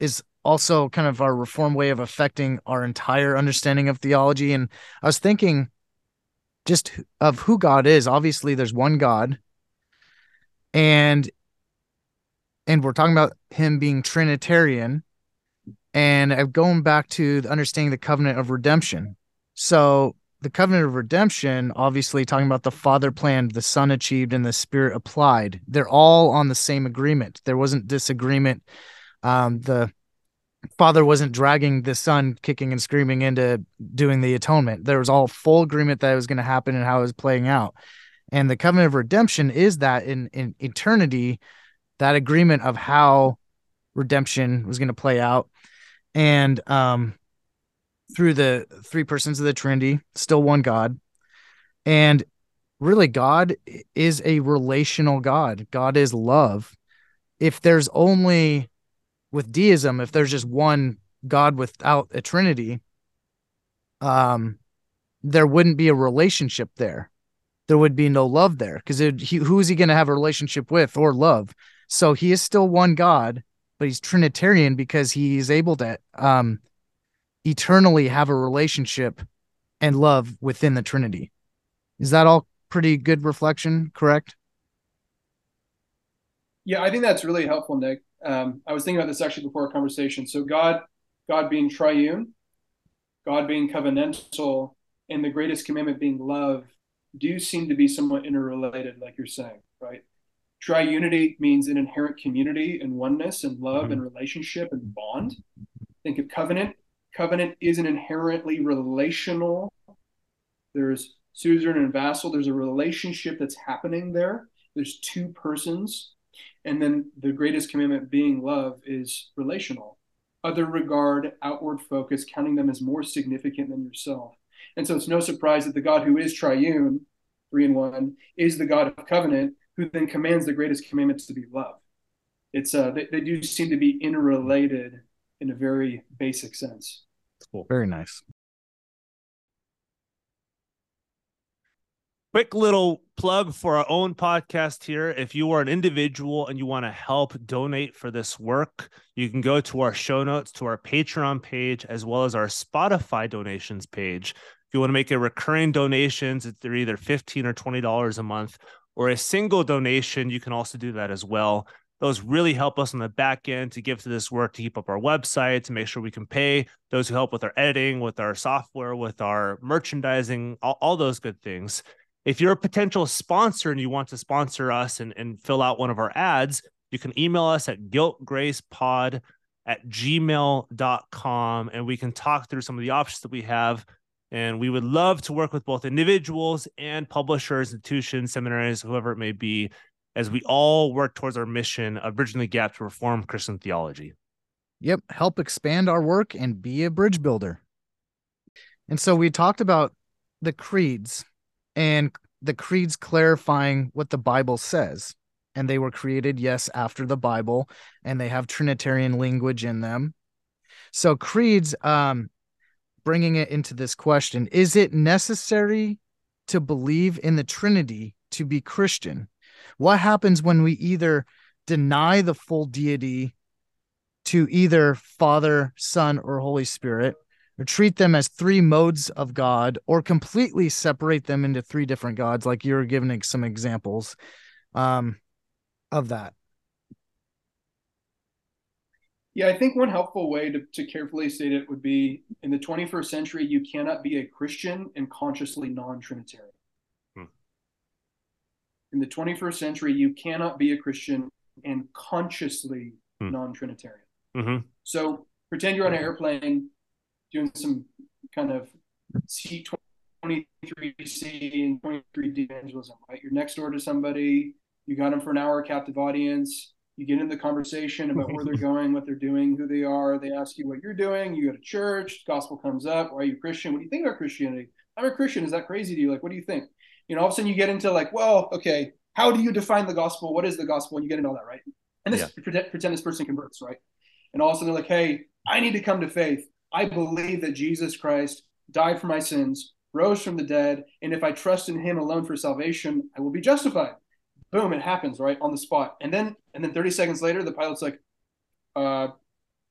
is also kind of our reform way of affecting our entire understanding of theology? And i was thinking just of who god is. Obviously there's one god. And and we're talking about him being trinitarian. And i'm going back to the understanding the covenant of redemption. So the covenant of redemption obviously talking about the father planned the son achieved and the spirit applied they're all on the same agreement. There wasn't disagreement. Um, the father wasn't dragging the son kicking and screaming into doing the atonement. There was all full agreement that it was going to happen and how it was playing out. And the covenant of redemption is that in in eternity that agreement of how redemption was going to play out. And um through the three persons of the trinity still one god and really god is a relational god god is love if there's only with deism, if there's just one God without a Trinity, um, there wouldn't be a relationship there. There would be no love there because who is he going to have a relationship with or love? So he is still one God, but he's Trinitarian because he is able to um, eternally have a relationship and love within the Trinity. Is that all pretty good reflection? Correct? Yeah, I think that's really helpful, Nick um, I was thinking about this actually before our conversation. So God, God being triune, God being covenantal, and the greatest commandment being love do seem to be somewhat interrelated, like you're saying, right? Triunity means an inherent community and oneness and love mm-hmm. and relationship and bond. Think of covenant. Covenant is an inherently relational. There's suzerain and vassal. There's a relationship that's happening there. There's two persons and then the greatest commandment being love is relational. Other regard, outward focus, counting them as more significant than yourself. And so it's no surprise that the God who is triune, three and one, is the God of covenant, who then commands the greatest commandments to be love. It's uh, they, they do seem to be interrelated in a very basic sense. Cool. Very nice. Quick little plug for our own podcast here. If you are an individual and you want to help donate for this work, you can go to our show notes, to our Patreon page, as well as our Spotify donations page. If you want to make a recurring donations, they're either 15 or $20 a month, or a single donation, you can also do that as well. Those really help us on the back end to give to this work, to keep up our website, to make sure we can pay those who help with our editing, with our software, with our merchandising, all, all those good things. If you're a potential sponsor and you want to sponsor us and, and fill out one of our ads, you can email us at guiltgracepod at gmail.com and we can talk through some of the options that we have. And we would love to work with both individuals and publishers, institutions, seminaries, whoever it may be, as we all work towards our mission of bridging the gap to reform Christian theology. Yep. Help expand our work and be a bridge builder. And so we talked about the creeds and the creeds clarifying what the Bible says. And they were created, yes, after the Bible, and they have Trinitarian language in them. So, creeds, um, bringing it into this question is it necessary to believe in the Trinity to be Christian? What happens when we either deny the full deity to either Father, Son, or Holy Spirit, or treat them as three modes of God, or completely separate them into three different gods, like you were giving some examples um, of that. Yeah, I think one helpful way to, to carefully state it would be in the 21st century, you cannot be a Christian and consciously non Trinitarian. In the 21st century, you cannot be a Christian and consciously hmm. non Trinitarian. Mm-hmm. So pretend you're on an airplane doing some kind of C23C and 23D evangelism, right? You're next door to somebody, you got them for an hour, captive audience you get into the conversation about where they're [LAUGHS] going, what they're doing, who they are. They ask you what you're doing. You go to church. Gospel comes up. Why are you Christian? What do you think about Christianity? I'm a Christian. Is that crazy to you? Like, what do you think? You know, all of a sudden you get into like, well, okay, how do you define the gospel? What is the gospel? And you get into all that, right? And this yeah. pretend, pretend this person converts, right? And all of a sudden they're like, hey, I need to come to faith. I believe that Jesus Christ died for my sins, rose from the dead, and if I trust in Him alone for salvation, I will be justified boom, it happens right on the spot. And then and then 30 seconds later, the pilot's like, uh,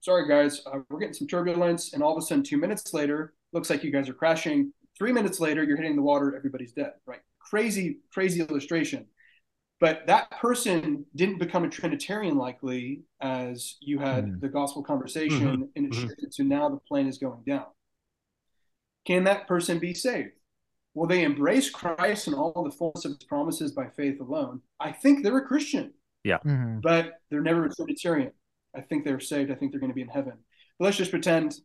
sorry guys, uh, we're getting some turbulence. And all of a sudden, two minutes later, looks like you guys are crashing. Three minutes later, you're hitting the water, everybody's dead. Right? Crazy, crazy illustration. But that person didn't become a Trinitarian likely as you had mm. the gospel conversation mm-hmm. and it mm-hmm. shifted to now the plane is going down. Can that person be saved? Will they embrace Christ and all the fullness of his promises by faith alone? I think they're a Christian. Yeah. Mm-hmm. But they're never a Trinitarian. I think they're saved. I think they're going to be in heaven. But let's just pretend a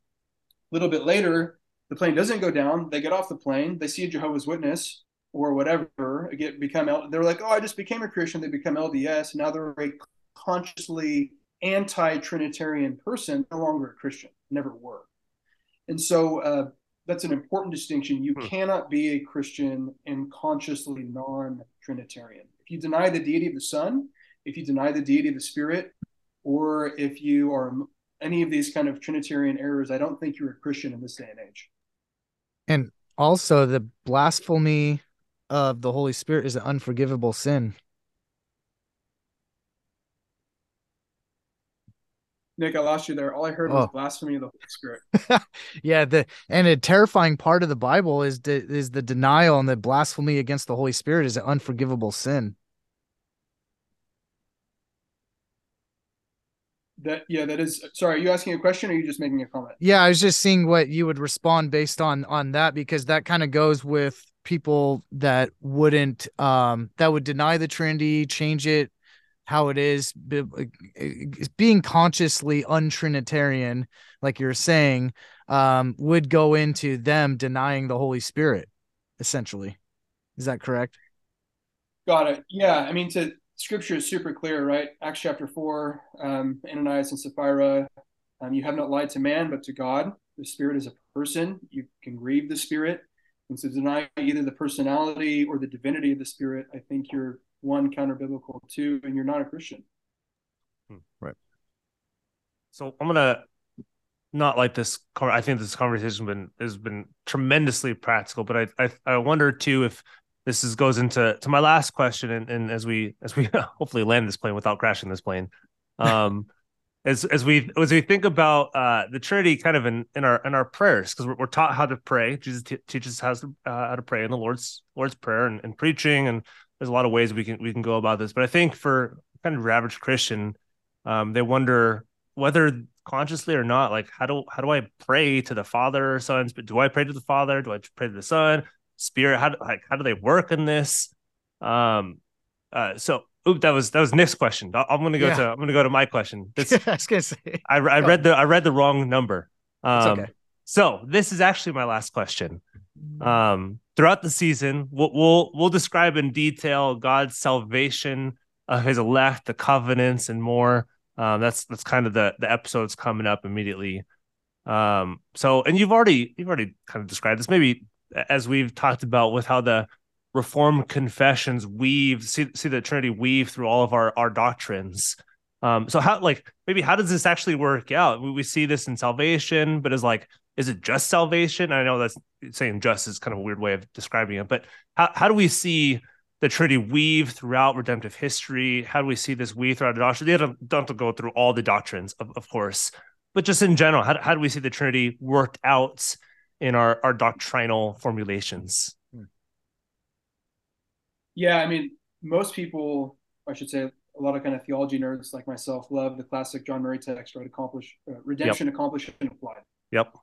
little bit later, the plane doesn't go down. They get off the plane. They see a Jehovah's Witness or whatever, get become they're like, oh, I just became a Christian. They become LDS. Now they're a consciously anti-Trinitarian person, no longer a Christian, never were. And so uh, that's an important distinction. You hmm. cannot be a Christian and consciously non-Trinitarian. If you deny the deity of the Son, if you deny the deity of the Spirit, or if you are any of these kind of Trinitarian errors, I don't think you're a Christian in this day and age. And also, the blasphemy of the Holy Spirit is an unforgivable sin. Nick, I lost you there. All I heard was oh. blasphemy of the Holy Spirit. [LAUGHS] yeah, the and a terrifying part of the Bible is de, is the denial and the blasphemy against the Holy Spirit is an unforgivable sin. That yeah, that is. Sorry, are you asking a question or are you just making a comment? Yeah, I was just seeing what you would respond based on on that because that kind of goes with people that wouldn't um that would deny the Trinity, change it how it is being consciously untrinitarian like you're saying um, would go into them denying the holy spirit essentially is that correct got it yeah i mean to scripture is super clear right acts chapter 4 um, ananias and sapphira um, you have not lied to man but to god the spirit is a person you can grieve the spirit and so deny either the personality or the divinity of the spirit i think you're one counter biblical, two, and you're not a Christian. Hmm, right. So I'm gonna not like this. I think this conversation been has been tremendously practical, but I I, I wonder too if this is goes into to my last question, and, and as we as we [LAUGHS] hopefully land this plane without crashing this plane, [LAUGHS] um, as as we as we think about uh, the Trinity, kind of in in our in our prayers, because we're, we're, taught how to pray. Jesus t- teaches us how to uh, how to pray in the Lord's Lord's prayer and, and preaching and there's a lot of ways we can we can go about this, but I think for kind of average Christian, um, they wonder whether consciously or not, like how do how do I pray to the Father, or Sons? But do I pray to the Father? Do I pray to the Son, Spirit? How do like how do they work in this? Um, uh, so Oop, that was that was Nick's question. I'm gonna go yeah. to I'm gonna go to my question. [LAUGHS] This, I was gonna say I, I read the I read the wrong number. Um, okay. So this is actually my last question. Um, throughout the season, we'll, we'll, we'll describe in detail God's salvation of His elect, the covenants, and more. Um, that's that's kind of the the episodes coming up immediately. Um, so, and you've already you've already kind of described this, maybe as we've talked about with how the Reformed confessions weave see see the Trinity weave through all of our our doctrines. Um, so how like maybe how does this actually work out? We, we see this in salvation, but is like is it just salvation? I know that's saying just is kind of a weird way of describing it, but how, how do we see the Trinity weave throughout redemptive history? How do we see this weave throughout the doctrine? They don't, don't go through all the doctrines, of, of course, but just in general, how, how do we see the Trinity worked out in our, our doctrinal formulations? Yeah, I mean, most people, I should say, a lot of kind of theology nerds like myself love the classic John Murray text, right? Accomplish uh, redemption, yep. accomplished and applied. Yep.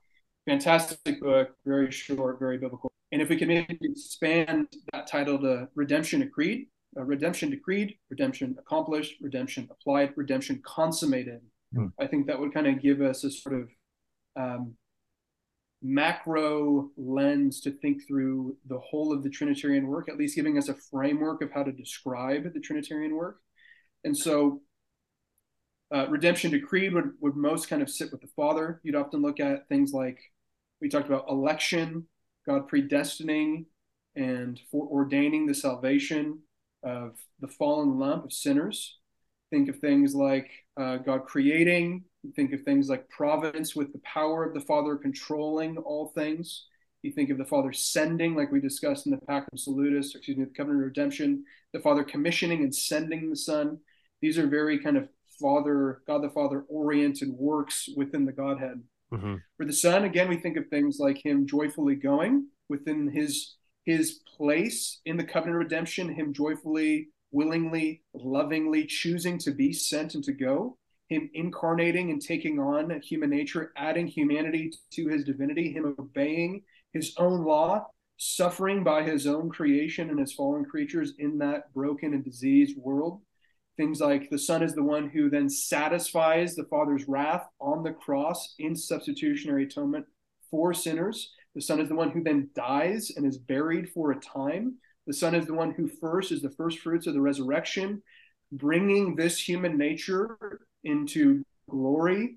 Fantastic book, very short, very biblical. And if we can maybe expand that title to Redemption Decreed, uh, Redemption Decreed, Redemption Accomplished, Redemption Applied, Redemption Consummated, hmm. I think that would kind of give us a sort of um, macro lens to think through the whole of the Trinitarian work, at least giving us a framework of how to describe the Trinitarian work. And so, uh, redemption decreed would, would most kind of sit with the Father. You'd often look at things like we talked about election, God predestining and foreordaining the salvation of the fallen lump of sinners. Think of things like uh, God creating, you think of things like providence with the power of the Father controlling all things. You think of the Father sending, like we discussed in the Pactum Salutis, excuse me, the Covenant of Redemption, the Father commissioning and sending the Son. These are very kind of Father, God the Father oriented works within the Godhead. Mm-hmm. For the Son, again, we think of things like Him joyfully going within His His place in the covenant of redemption, Him joyfully, willingly, lovingly choosing to be sent and to go him incarnating and taking on human nature, adding humanity to his divinity, him obeying his own law, suffering by his own creation and his fallen creatures in that broken and diseased world. Things like the Son is the one who then satisfies the Father's wrath on the cross in substitutionary atonement for sinners. The Son is the one who then dies and is buried for a time. The Son is the one who first is the first fruits of the resurrection, bringing this human nature into glory,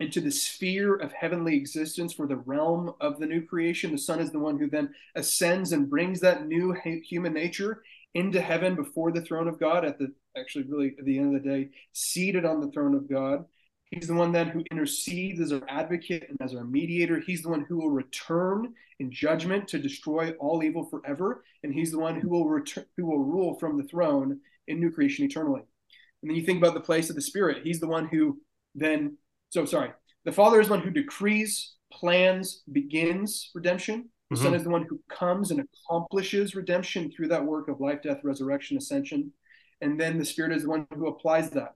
into the sphere of heavenly existence for the realm of the new creation. The Son is the one who then ascends and brings that new human nature into heaven before the throne of God at the actually really at the end of the day seated on the throne of God. He's the one then who intercedes as our advocate and as our mediator. He's the one who will return in judgment to destroy all evil forever, and he's the one who will return who will rule from the throne in new creation eternally. And then you think about the place of the Spirit. He's the one who then, so sorry, the Father is the one who decrees, plans, begins redemption. The mm-hmm. Son is the one who comes and accomplishes redemption through that work of life, death, resurrection, ascension. And then the Spirit is the one who applies that.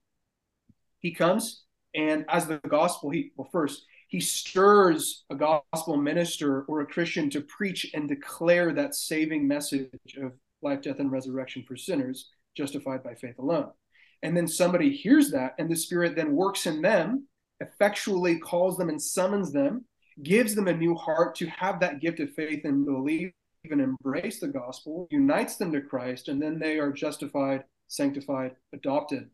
He comes, and as the gospel, he, well, first, he stirs a gospel minister or a Christian to preach and declare that saving message of life, death, and resurrection for sinners, justified by faith alone and then somebody hears that and the spirit then works in them effectually calls them and summons them gives them a new heart to have that gift of faith and believe and embrace the gospel unites them to christ and then they are justified sanctified adopted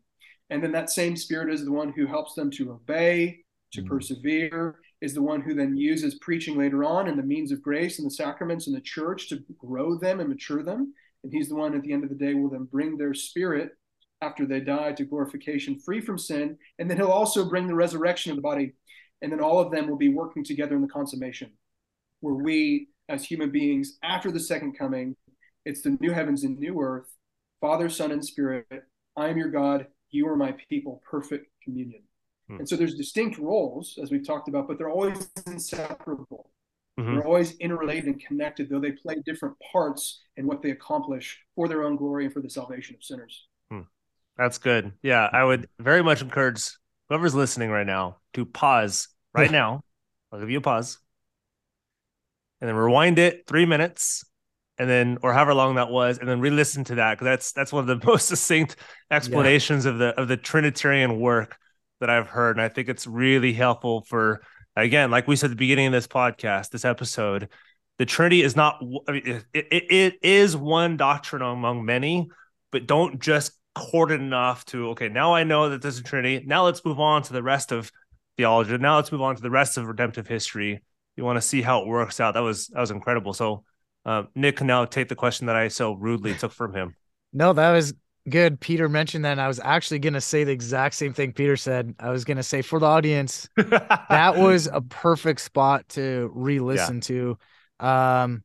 and then that same spirit is the one who helps them to obey to mm-hmm. persevere is the one who then uses preaching later on and the means of grace and the sacraments and the church to grow them and mature them and he's the one at the end of the day will then bring their spirit after they die to glorification free from sin. And then he'll also bring the resurrection of the body. And then all of them will be working together in the consummation, where we, as human beings, after the second coming, it's the new heavens and new earth, Father, Son, and Spirit. I am your God, you are my people, perfect communion. Hmm. And so there's distinct roles, as we've talked about, but they're always inseparable. Mm-hmm. They're always interrelated and connected, though they play different parts in what they accomplish for their own glory and for the salvation of sinners. That's good. Yeah, I would very much encourage whoever's listening right now to pause right [LAUGHS] now. I'll give you a pause. And then rewind it three minutes and then or however long that was, and then re-listen to that because that's that's one of the [LAUGHS] most succinct explanations yeah. of the of the Trinitarian work that I've heard. And I think it's really helpful for again, like we said at the beginning of this podcast, this episode, the Trinity is not I mean, it, it, it is one doctrine among many, but don't just courted enough to okay now i know that there's a trinity. Now let's move on to the rest of theology. Now let's move on to the rest of redemptive history. You want to see how it works out. That was that was incredible. So uh, nick can now take the question that i so rudely took from him. [LAUGHS] No that was good. Peter mentioned that and i was actually going to say the exact same thing peter said. I was going to say for the audience [LAUGHS] that was a perfect spot to re-listen yeah. to. Um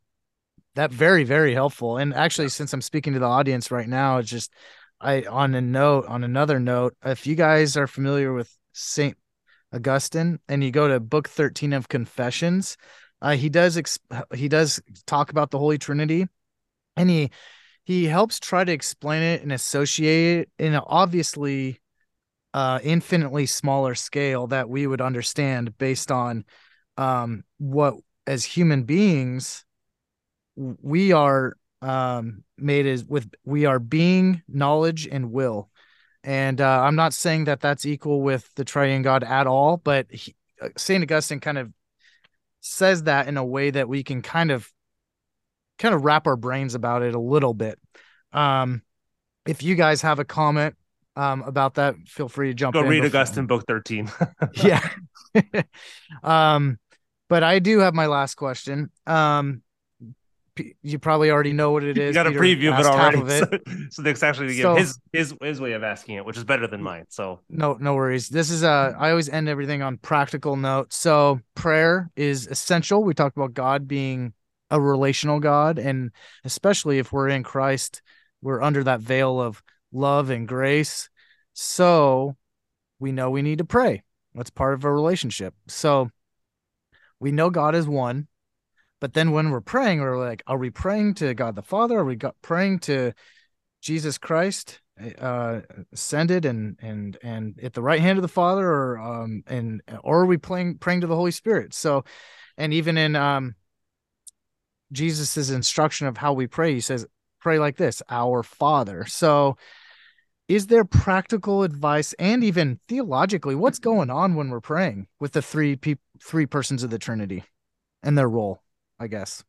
that very very helpful. And actually, since I'm speaking to the audience right now, it's just I on a note on another note, if you guys are familiar with Saint Augustine and you go to Book 13 of Confessions, uh, he does exp- he does talk about the Holy Trinity, and he he helps try to explain it and associate it in an obviously uh, infinitely smaller scale that we would understand based on um, what as human beings we are um, made as with we are being knowledge and will. And uh, i'm not saying that that's equal with the triune god at all but he, uh, saint augustine kind of says that in a way that we can kind of kind of wrap our brains about it a little bit. Um if you guys have a comment um about that feel free to jump go read before. augustine book 13 [LAUGHS] [LAUGHS] yeah. [LAUGHS] Um but i do have my last question. Um you probably already know what it is. You got a Peter preview of it already. of it. [LAUGHS] So, so Nick's actually So- his his his way of asking it, which is better than mine. So No, no worries. This is uh I always end everything on practical note. So prayer is essential. We talked about God being a relational God, and especially if we're in Christ, we're under that veil of love and grace. So we know we need to pray. That's part of a relationship. So we know God is one, but then when we're praying, we're like, are we praying to God the Father? Are we praying to Jesus Christ? uh ascended and and and at the right hand of the father or um and or are we playing praying to the holy spirit so and even in um jesus's instruction of how we pray he says pray like this our father so is there practical advice and even theologically what's going on when we're praying with the three people three persons of the trinity and their role i guess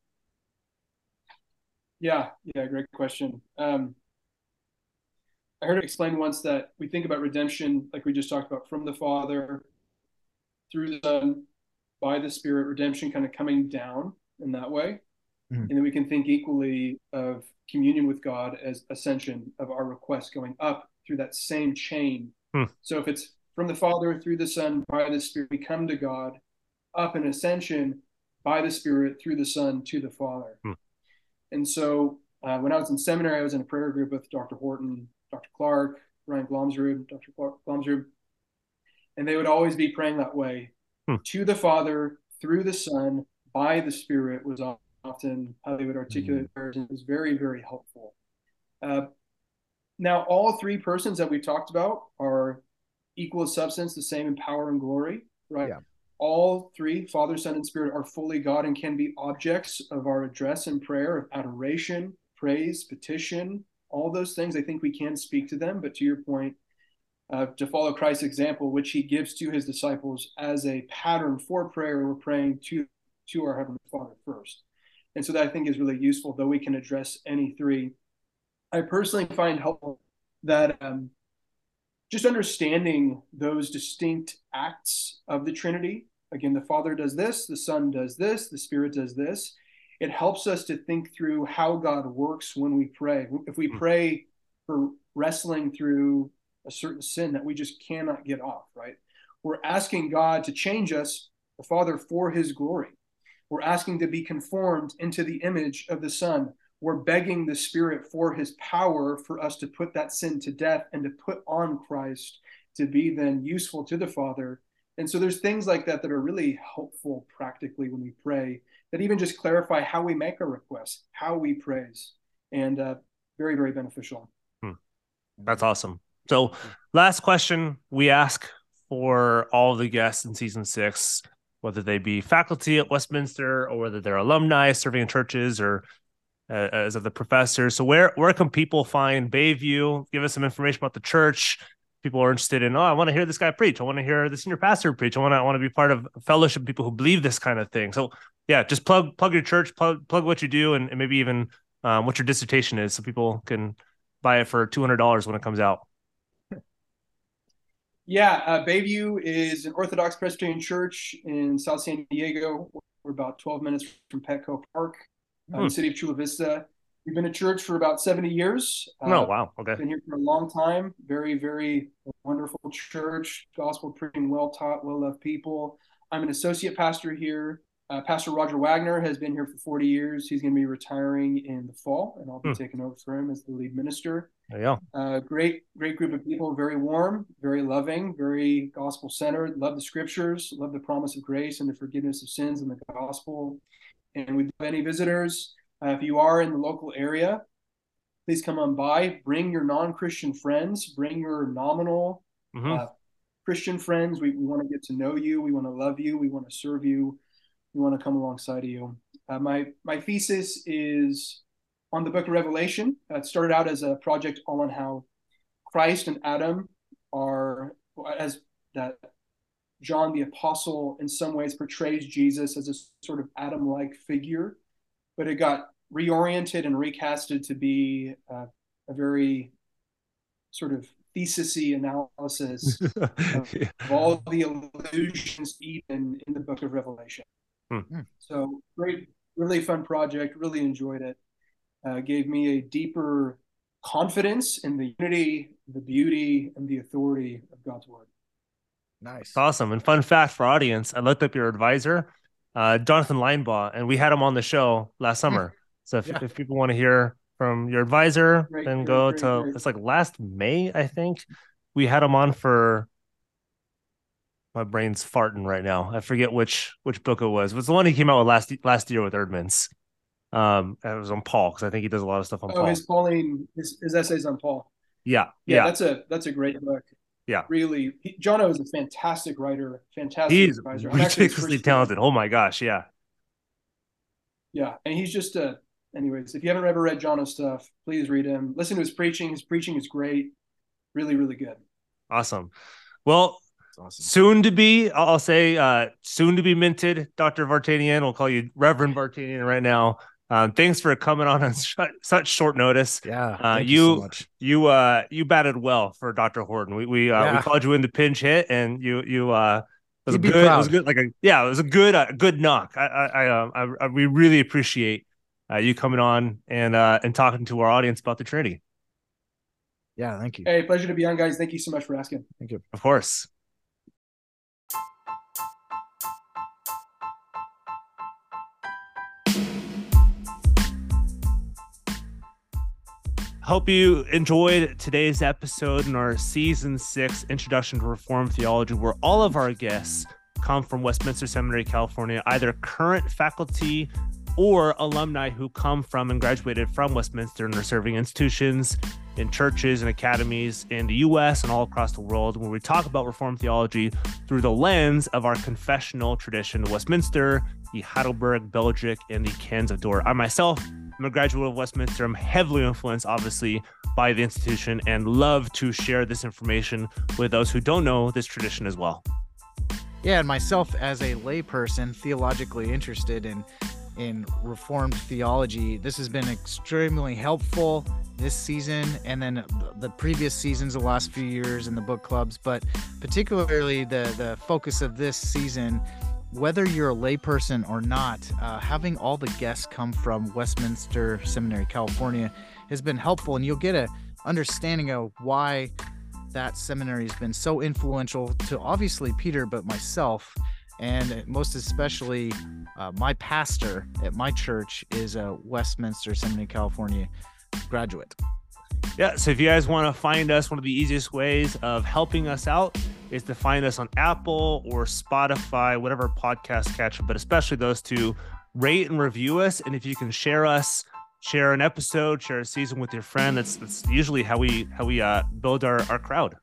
Yeah, yeah, great question. Um, I heard it explained once that we think about redemption, like we just talked about, from the Father through the Son by the Spirit, redemption kind of coming down in that way. Mhm. And then we can think equally of communion with God as ascension of our request going up through that same chain. Hmm. So if it's from the Father through the Son by the Spirit, we come to God up in ascension by the Spirit through the Son to the Father. Hmm. And so uh, when I was in seminary, I was in a prayer group with Dr. Horton, Dr. Clark, Ryan Glomsrud, Dr. Clark Glomsrud, and they would always be praying that way Hmm. to the Father through the Son by the Spirit was often how they would articulate prayers. and It was very, very helpful. Uh, now, all three persons that we talked about are equal in substance, the same in power and glory, right? Yeah. All three, Father, Son, and Spirit, are fully God and can be objects of our address and prayer, of adoration, praise, petition, all those things. I think we can speak to them. But to your point, uh, to follow Christ's example, which he gives to his disciples as a pattern for prayer, we're praying to, to our Heavenly Father first. And so that I think is really useful, though we can address any three. I personally find helpful that um, just understanding those distinct acts of the Trinity. Again, the Father does this, the Son does this, the Spirit does this. It helps us to think through how God works when we pray. If we Hmm. pray for wrestling through a certain sin that we just cannot get off, right? We're asking God to change us, the Father, for His glory. We're asking to be conformed into the image of the Son. We're begging the Spirit for His power for us to put that sin to death and to put on Christ to be then useful to the Father. And so there's things like that that are really helpful practically when we pray that even just clarify how we make our requests, how we praise, and uh, very, very beneficial. That's awesome. So, last question we ask for all the guests in season six, whether they be faculty at Westminster or whether they're alumni serving in churches or uh, as of the professors. So, where where can people find Bayview? Give us some information about the church. People are interested in. Oh, I want to hear this guy preach. I want to hear the senior pastor preach. I want to. I want to be part of fellowship. People who believe this kind of thing. So, yeah, just plug plug your church, plug plug what you do, and, and maybe even um, what your dissertation is, so people can buy it for two hundred dollars when it comes out. Yeah, uh, Bayview is an Orthodox Presbyterian church in South San Diego. We're about 12 minutes from Petco Park, uh, in Hmm. the city of Chula Vista. We've been a church for about 70 years. Uh, oh wow, okay. Been here for a long time. Very, very wonderful church. Gospel preaching, well taught, well loved people. I'm an associate pastor here. Uh, Pastor Roger Wagner has been here for 40 years. He's going to be retiring in the fall, and I'll be hmm. taking over for him as the lead minister. Go. Uh, great, great group of people. Very warm, very loving, very gospel centered. Love the scriptures. Love the promise of grace and the forgiveness of sins and the gospel. And with any visitors, uh, if you are in the local area, please come on by. Bring your non-Christian friends. Bring your nominal mm-hmm. uh, Christian friends. We, we want to get to know you. We want to love you. We want to serve you. We want to come alongside of you. Uh, my my thesis is on the Book of Revelation. Uh, it started out as a project on how Christ and Adam are as that John the Apostle in some ways portrays Jesus as a sort of Adam-like figure, but it got reoriented and recasted to be uh, a very sort of thesisy analysis of, [LAUGHS] yeah. of, all the allusions even in the book of Revelation. Hmm. hmm. So great, really fun project. Really enjoyed it. Uh, gave me a deeper confidence in the unity, the beauty, and the authority of God's word. Nice, awesome. And fun fact for audience: I looked up your advisor, uh, Jonathan Linebaugh, and we had him on the show last summer. So if, yeah. if people want to hear from your advisor, then go to it's like last May, I think. We had him on for my brain's farting right now. I forget which which book it was. It was the one he came out with last last year with Eerdmans. Um, it was on Paul because I think he does a lot of stuff on oh, Paul. his Pauline, his, his essays on Paul. Yeah, yeah, yeah, that's a that's a great book. Yeah, really, he, Jono is a fantastic writer, fantastic advisor. he's advisor. ridiculously talented. Oh my gosh, yeah, yeah, and he's just a anyways, if you haven't ever read Jono's stuff, please read him. Listen to his preaching. His preaching is great. Really, really good. Awesome. Well, awesome. soon to be, I'll say, uh, soon to be minted, Dr. Vartanian. We'll call you Reverend Vartanian right now. Um, thanks for coming on on [LAUGHS] sh- such short notice. Yeah, uh, you you, so you uh you batted well for Dr. Horton. We we uh, yeah. we called you in the pinch hit, and you you uh it was a good it was good like a yeah it was a good uh, good knock. I I I, um, I, I we really appreciate uh, you coming on and uh, and talking to our audience about the Trinity. Yeah, thank you. Hey, pleasure to be on, guys. Thank you so much for asking. Thank you. Of course. Hope you enjoyed today's episode in our season six introduction to Reformed theology, where all of our guests come from Westminster Seminary, California, either current faculty or alumni who come from and graduated from Westminster and are serving institutions in churches and academies in the US and all across the world, where we talk about Reformed theology through the lens of our confessional tradition, Westminster, the Heidelberg, Belgic, and the Canons of Dort. I myself am a graduate of Westminster. I'm heavily influenced, obviously, by the institution and love to share this information with those who don't know this tradition as well. Yeah, and myself as a layperson, theologically interested in in Reformed theology. This has been extremely helpful this season and then the previous seasons, the last few years in the book clubs, but particularly the, the focus of this season. Whether you're a layperson or not, uh, having all the guests come from Westminster Seminary, California, has been helpful, and you'll get a understanding of why that seminary has been so influential to obviously Peter, but myself and most especially uh, my pastor at my church is a Westminster Seminary, California graduate. Yeah, so if you guys want to find us, one of the easiest ways of helping us out is to find us on Apple or Spotify, whatever podcast catcher, but especially those two, rate and review us. And if you can share us, share an episode, share a season with your friend, that's that's usually how we how we uh, build our, our crowd.